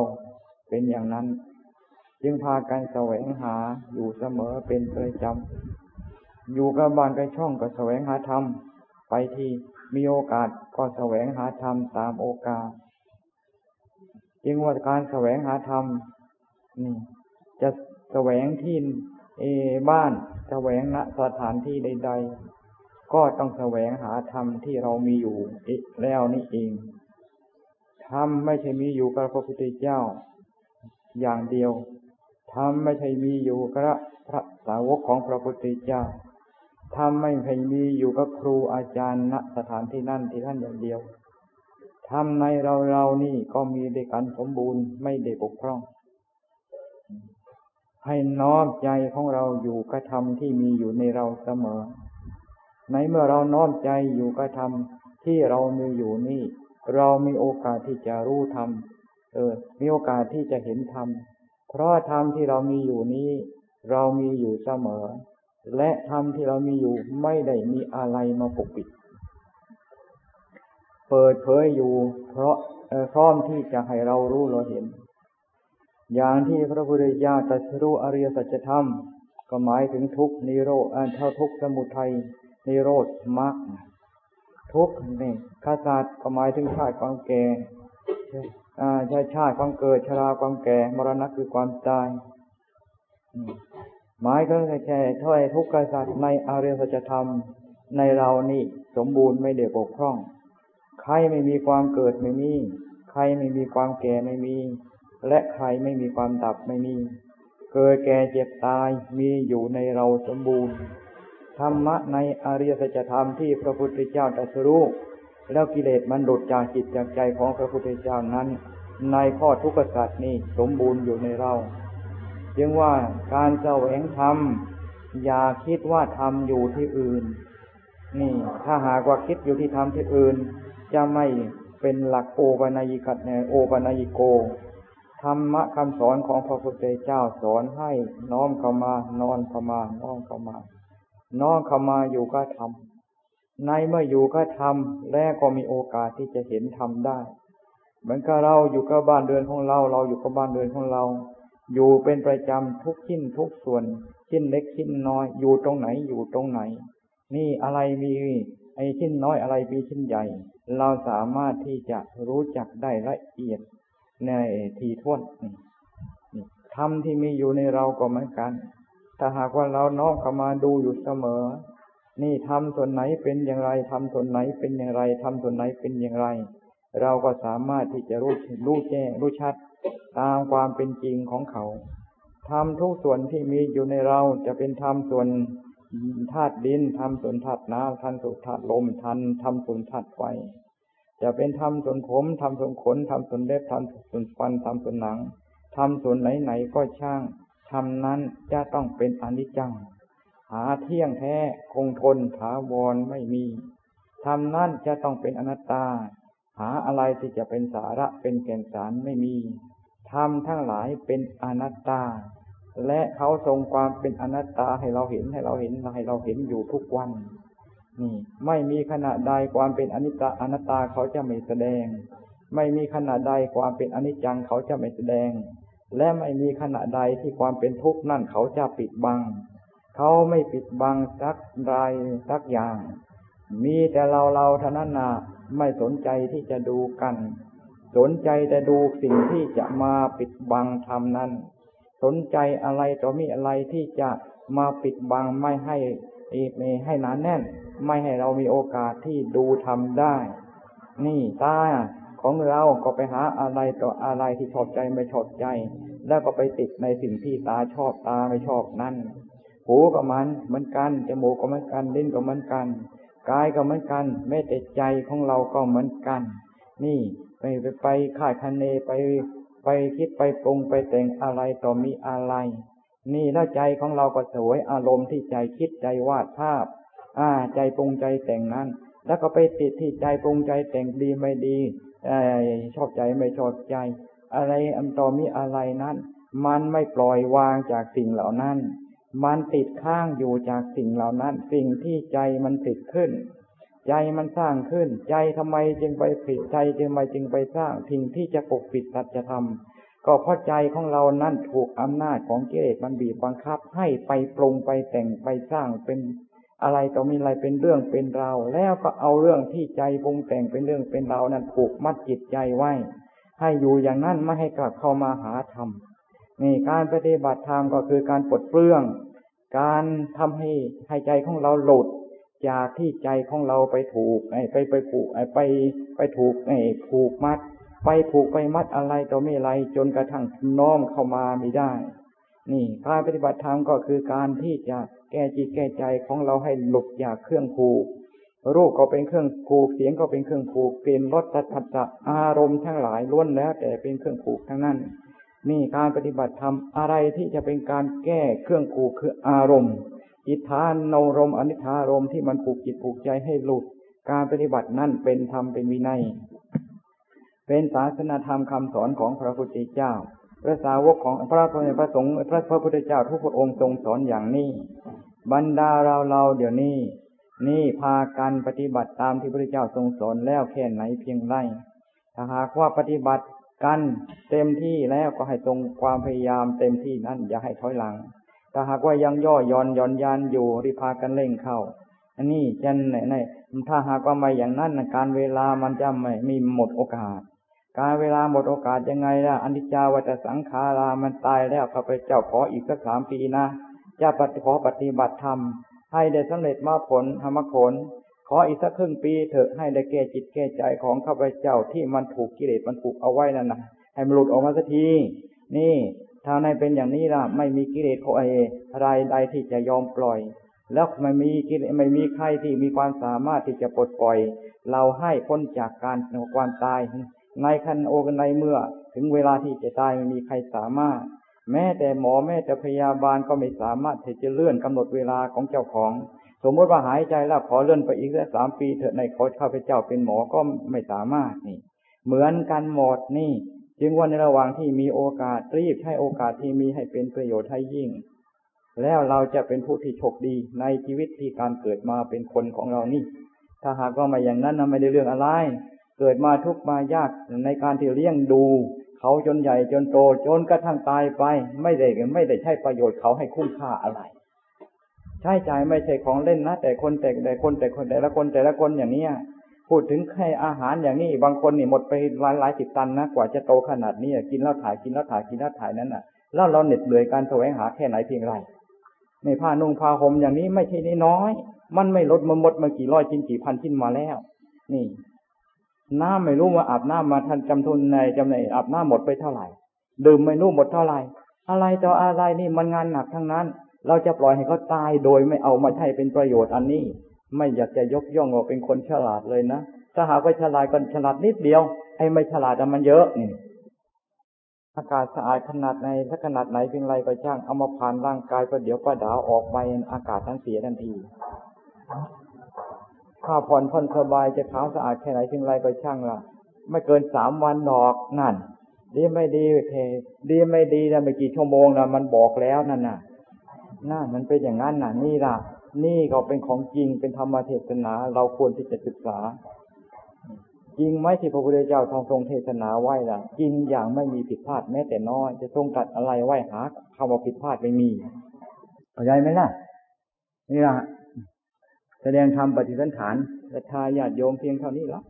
เป็นอย่างนั้น จึงพากันแสวงหาอยู่เสมอเป็นประจำ อยู่กับบ้านกับช่องก็แสวงหาธรรม ไปที่มีโอกาสก็แสวงหาธรรมตามโอกาสจึงว่าการแสวงหาธรรมนี่จะแสวงที่เอบ้านแสวงณสถานที่ใด ๆ ก็ต้องแสวงหาธรรมที่เรามีอยู่แล้วนี่เอง ธรรมไม่ใช่มีอยู่กับพระพุทธเจ้า อย่างเดียว ธรรมไม่ใช่มีอยู่กับพระสาวกของพระพุทธเจ้า ธรรมไม่ใช่มีอยู่กับครูอาจารย์ณสถานที่นั่นที่ท่านอย่างเดียวธรรมในเราเรานี่ก็มีด้วยกันสมบูรณ์ไม่ได้บกพร่อง ให้น้อมใจของเราอยู่กับธรรมที่มีอยู่ในเราเสมอ ในเมื่อเราน้อมใจอยู่กับธรรมที่เรามีอยู่นี่ เรามีโอกาสที่จะรู้ธรรมเออ มีโอกาสที่จะเห็นธรรมเพราะธรรมที่เรามีอยู่นี้ เรามีอยู่เสมอ และธรรมที่เรามีอยู่ไม่ได้มีอะไรมาปกปิด เปิดเผยอยู่ เพราะพร้อมที่จะให้เรารู้เราเห็น อย่างที่พระพุทธเจ้าตรัสรู้อริยสัจธรรม ก็หมายถึงทุกนิโรธเท่าทุกสมุทัยนิโรธมรรคทุกนี่ขาศาสตร์ก็หมายถึงชาติความแก่ใช่ชาติความเกิดชราความแก่ มรณะคือความตาย หมายก็แค่ถ้อยทุกข์กษัตริย์ในอริยสัจธรรมในเรานี่สมบูรณ์ไม่เดือบกพร่อง ใครไม่มีความเกิดไม่มี ใครไม่มีความแก่ไม่มี และใครไม่มีความดับไม่มี เกิดแก่เจ็บตายมีอยู่ในเราสมบูรณ์ ธรรมะในอริยสัจธรรมที่พระพุทธเจ้าตรัสรู้แล้วกิเลสมันหลุดจากจิตจากใจของพระพุทธเจ้านั้น ในข้อทุกขสัตว์นี่สมบูรณ์อยู่ในเรา จึงว่าการแสวงธรรมอย่าคิดว่าธรรมอยู่ที่อื่น นี่ ถ้าหากว่าคิดอยู่ที่ธรรมที่อื่น จะไม่เป็นหลักโอปนัยิกัดโอปนัยิโกธรรมะคำสอนของพระพุทธเจ้าสอนให้น้อมเข้ามานอนเข้ามาน้อมเข้ามาน้อมเข้ามาอยู่กับธรรมในเมื่ออยู่กับธรรมแล้วก็มีโอกาสที่จะเห็นธรรมได้ เหมือนกับเราอยู่กับบ้านเรือนของเรา เราอยู่กับบ้านเรือนของเรา อยู่เป็นประจำทุกชิ้นทุกส่วน ชิ้นเล็กชิ้นน้อย อยู่ตรงไหนอยู่ตรงไหน นี่อะไรมีไอ้ชิ้นน้อยอะไรมีชิ้นใหญ่ เราสามารถที่จะรู้จักได้ละเอียดในทีท่วนธรรมที่มีอยู่ในเราก็เหมือนกัน ถ้าหากว่าเราน้อมเข้ามาดูอยู่เสมอ นี่ทำส่วนไหนเป็นอย่างไรทำส่วนไหนเป็นอย่างไรทำส่วนไหนเป็นอย่างไร เราก็สามารถที่จะรู้รู้แจ้งรู้ชัด ตามความเป็นจริงของเขาทำทุกส่วนที่มีอยู่ในเราจะเป็นทำส่วนธาตุดินทำส่วนธาตุน้ำทำส่วนธาตุลมทันทำส่วนธาตุไฟจะเป็นทำส่วนผมทำส่วนขนทำส่วนเล็บทำส่วนฟันทำส่วนหนังทำส่วนไหนๆก็ช่างธรรมนั้นจะต้องเป็นอนิจจัง หาเที่ยงแท้คงทนถาวรไม่มีธรรมนั้นจะต้องเป็นอนัตตา หาอะไรที่จะเป็นสาระเป็นแก่นสารไม่มี ธรรมทั้งหลายเป็นอนัตตา และเขาทรงความเป็นอนัตตาให้เราเห็นให้เราเห็นให้เราเห็นอยู่ทุกวัน นี่ ไม่มีขณะใดความเป็นอนิจจอนัตตาเขาจะไม่แสดง ไม่มีขณะใดความเป็นอนิจจังเขาจะไม่แสดง และไม่มีขณะใดที่ความเป็นทุกข์นั่นเขาจะปิดบัง เขาไม่ปิดบังสักรายสักอย่าง มีแต่เราเราเท่านั้นนะไม่สนใจที่จะดูกัน สนใจแต่ดูสิ่งที่จะมาปิดบังธรรมนั้น สนใจอะไรต่อมีอะไรที่จะมาปิดบังไม่ให้ไม่ให้หนานแน่น ไม่ให้เรามีโอกาสที่ดูทำได้ นี่ตาของเราก็ไปหาอะไรต่ออะไรที่ชอบใจไม่ชอบใจ แล้วก็ไปติดในสิ่งที่ตาชอบตาไม่ชอบนั่นหูก็มันเหมือนกันจมูกก็เหมือนกันลิ้นก็เหมือนกันกายก็เหมือนกันแม้แต่ใจของเราก็เหมือนกัน นี่ ไปไปไปข่ายคันเนไปไปคิดไปปรุงไปแต่งอะไรต่อมีอะไร นี่แล้วใจของเราก็สวยอารมณ์ที่ใจคิดใจวาดภาพ อ่า ใจปรุงใจแต่งนั้น แล้วก็ไปติดที่ใจปรุงใจแต่งดีไม่ดีชอบใจไม่ชอบใจ อะไรอันต่อมีอะไรนั้น มันไม่ปล่อยวางจากสิ่งเหล่านั้น มันติดข้างอยู่จากสิ่งเหล่านั้น สิ่งที่ใจมันติดขึ้น ใจมันสร้างขึ้น ใจทำไมจึงไปผิดใจจึงไมจึงไปสร้างสิ่งที่จะปกปิดสัจธรรมก็เพราะใจของเรานั้นถูกอำนาจของกิเลสมันบีบบังคับ ให้ไปปรุงไปแต่งไปสร้างเป็นอะไรต่อมีอะไรเป็นเรื่องเป็นราวแล้วก็เอาเรื่องที่ใจปรุงแต่งเป็นเรื่องเป็นราวนั้นผูกมัดจิตใจไว้ ให้อยู่อย่างนั้นไม่ให้กลับเข้ามาหาธรรมนี่การปฏิบัติธรรมก็คือการปลดเปลื้อง การทำให้ให้ใจของเราหลุด จากที่ใจของเราไปถูกไไปไปผูกไปไปถูกไอ้ผูกมัด ไปผูกไปมัดอะไรต่อไม่อะไรจนกระทั่งน้อมเข้ามาไม่ได้ นี่การปฏิบัติธรรมก็คือการที่จะแก้จิตแก้ใจของเราให้หลุดจากเครื่องผูกรูปก็เป็นเครื่องผูกเสียงก็เป็นเครื่องผูกเปลี่นรสสัจจะอารมณ์ทั้งหลายล้วนแล้ว แต่เป็นเครื่องผูกทั้งนั้น นี่การปฏิบัติธรรมอะไรที่จะเป็นการแก้เครื่องผูกคืออารมณ์ อิทธานโนรมอนิธารมที่มันผูกจิตผูกใจให้หลุด การปฏิบัตินั่นเป็นธรรมเป็นวินัย เป็นศาสนาธรรมคำสอนของพระพุทธเจ้า พระสาวกของพระพุทธพระสงฆ์พระพระพุทธเจ้าทุกพระองค์ทรงสอนอย่างนี้ บรรดาเราเราเดี๋ยวนี้ นี่พากันปฏิบัติตามที่พระเจ้าทรงสอนแล้วแค่ไหนเพียงไรถ้าหากว่าปฏิบัติกันเต็มที่แล้วก็ให้ตรงความพยายามเต็มที่นั้นอย่าให้ถอยหลัง ถ้าหากว่ายังย่อย่อนย่อนยานอยู่ริพากันเร่งเข้า อันนี้จะไหนไหนถ้าหากว่าไม่อย่างนั้นการเวลามันจะไม่มีหมดโอกาส การเวลาหมดโอกาสยังไงล่ะอนิจจาวัตสังขารามันตายแล้วข้าพเจ้าขออีกสักสามปีนะจะปฏิขอปฏิบัติธรรมให้ได้สำเร็จมาผลธรรมผลขออีกสักครึ่งปีเถอะให้ได้แก้จิตแก้ใจของข้าพเจ้าที่มันถูกกิเลสมันผูกเอาไว้นั่นนะให้มันหลุดออกมาสักที นี่ ถ้าในเป็นอย่างนี้ล่ะ ไม่มีกิเลสอะไรใดที่จะยอมปล่อย แล้วไม่มีกิเลสไม่มีใครที่มีความสามารถที่จะปลดปล่อย เราให้พ้นจากการความตาย ในคันโอกันในเมื่อ ถึงเวลาที่จะตายไม่มีใครสามารถ แม้แต่หมอแม้แต่พยาบาลก็ไม่สามารถที่จะเลื่อนกำหนดเวลาของเจ้าของ สมมติว่าหายใจแล้วขอเลื่อนไปอีกสักสามปีเถอะในขอข้าพเจ้าเป็นหมอก็ไม่สามารถนี่ เหมือนกันหมดนี่ จึงว่าในระหว่างที่มีโอกาสรีบใช้โอกาสที่มีให้เป็นประโยชน์ให้ยิ่ง แล้วเราจะเป็นผู้ที่โชคดีในชีวิตที่การเกิดมาเป็นคนของเรานี่ ถ้าหากว่าม่อย่างนั้นนะไม่ได้เรื่องอะไร เกิดมาทุกมายากในการที่เลี้ยงดูเขาจนใหญ่จนโตจนกระทั่งตายไป ไม่ได้ไม่ได้ใช้ประโยชน์เขาให้คุ้มค่าอะไร ใช้จ่ายไม่ใช่ของเล่นนะแต่คนแต่แต่คนแต่คนแต่ละคนแต่ละคนอย่างเนี้ย พูดถึงแค่อาหารอย่างนี้บางคนนี่หมดไปหลายหลายสิบตันนะกว่าจะโตขนาดนี้กินแล้วถ่ายกินแล้วถ่ายกินแล้วถ่ายนั้นน่ะ แล้วเราเหน็ดเหนื่อยการแสวงหาแค่ไหนเพียงไรในผ้านุ่งผ้าห่มอย่างนี้ไม่ใช่น้อยมันไม่ลดมันหมดมากี่ร้อยชิ้นกี่พันชิ้นมาแล้ว นี่ น้ำไม่รู้ว่าอาบน้ำมาทันจำทุนในจำในอาบน้ำหมดไปเท่าไหร่ ดื่มไม่รู้หมดเท่าไหร่ อะไรต่ออะไรนี่มันงานหนักทั้งนั้น เราจะปล่อยให้เขาตายโดยไม่เอามาใช้เป็นประโยชน์อันนี้ ไม่อยากจะยกย่องว่าเป็นคนฉลาดเลยนะ ถ้าหากว่าฉลาดก็ฉลาดนิดเดียว ไอ้ไม่ฉลาดแต่มันเยอะนี่อากาศสะอาดขนาดไหนถ้าขนาดไหนเพียงไรก็ช่างเอามาผ่านร่างกายก็เดี๋ยวก็ดาวออกไปอากาศทั้งเสียทันทีถ้าผ่อนผ่อนสบายจะขาวสะอาดแค่ไหนเพียงไรก็ช่างละไม่เกินสามวันดอกนั่น ดีไม่ดีเพดีไม่ดีนะไม่กี่ชั่วโมงนะมันบอกแล้วนั่นน่ะนั่นมันเป็นอย่างนั้นน่ะนี่ล่ะ นี่ก็เป็นของจริงเป็นธรรมเทศนา เราควรที่จะศึกษา จริงไหมที่พระพุทธเจ้าทรงทรงเทศนาไว้ล่ะ จริงอย่างไม่มีผิดพลาดแม้แต่น้อย จะทรงตัดอะไรไว้หาคำว่าผิดพลาดไม่มีเข้าใจไหมล่ะนี่ล่ะแสดงธรรมปฏิสันฐานศรัทธาญาติโยมเพียงเท่านี้ละ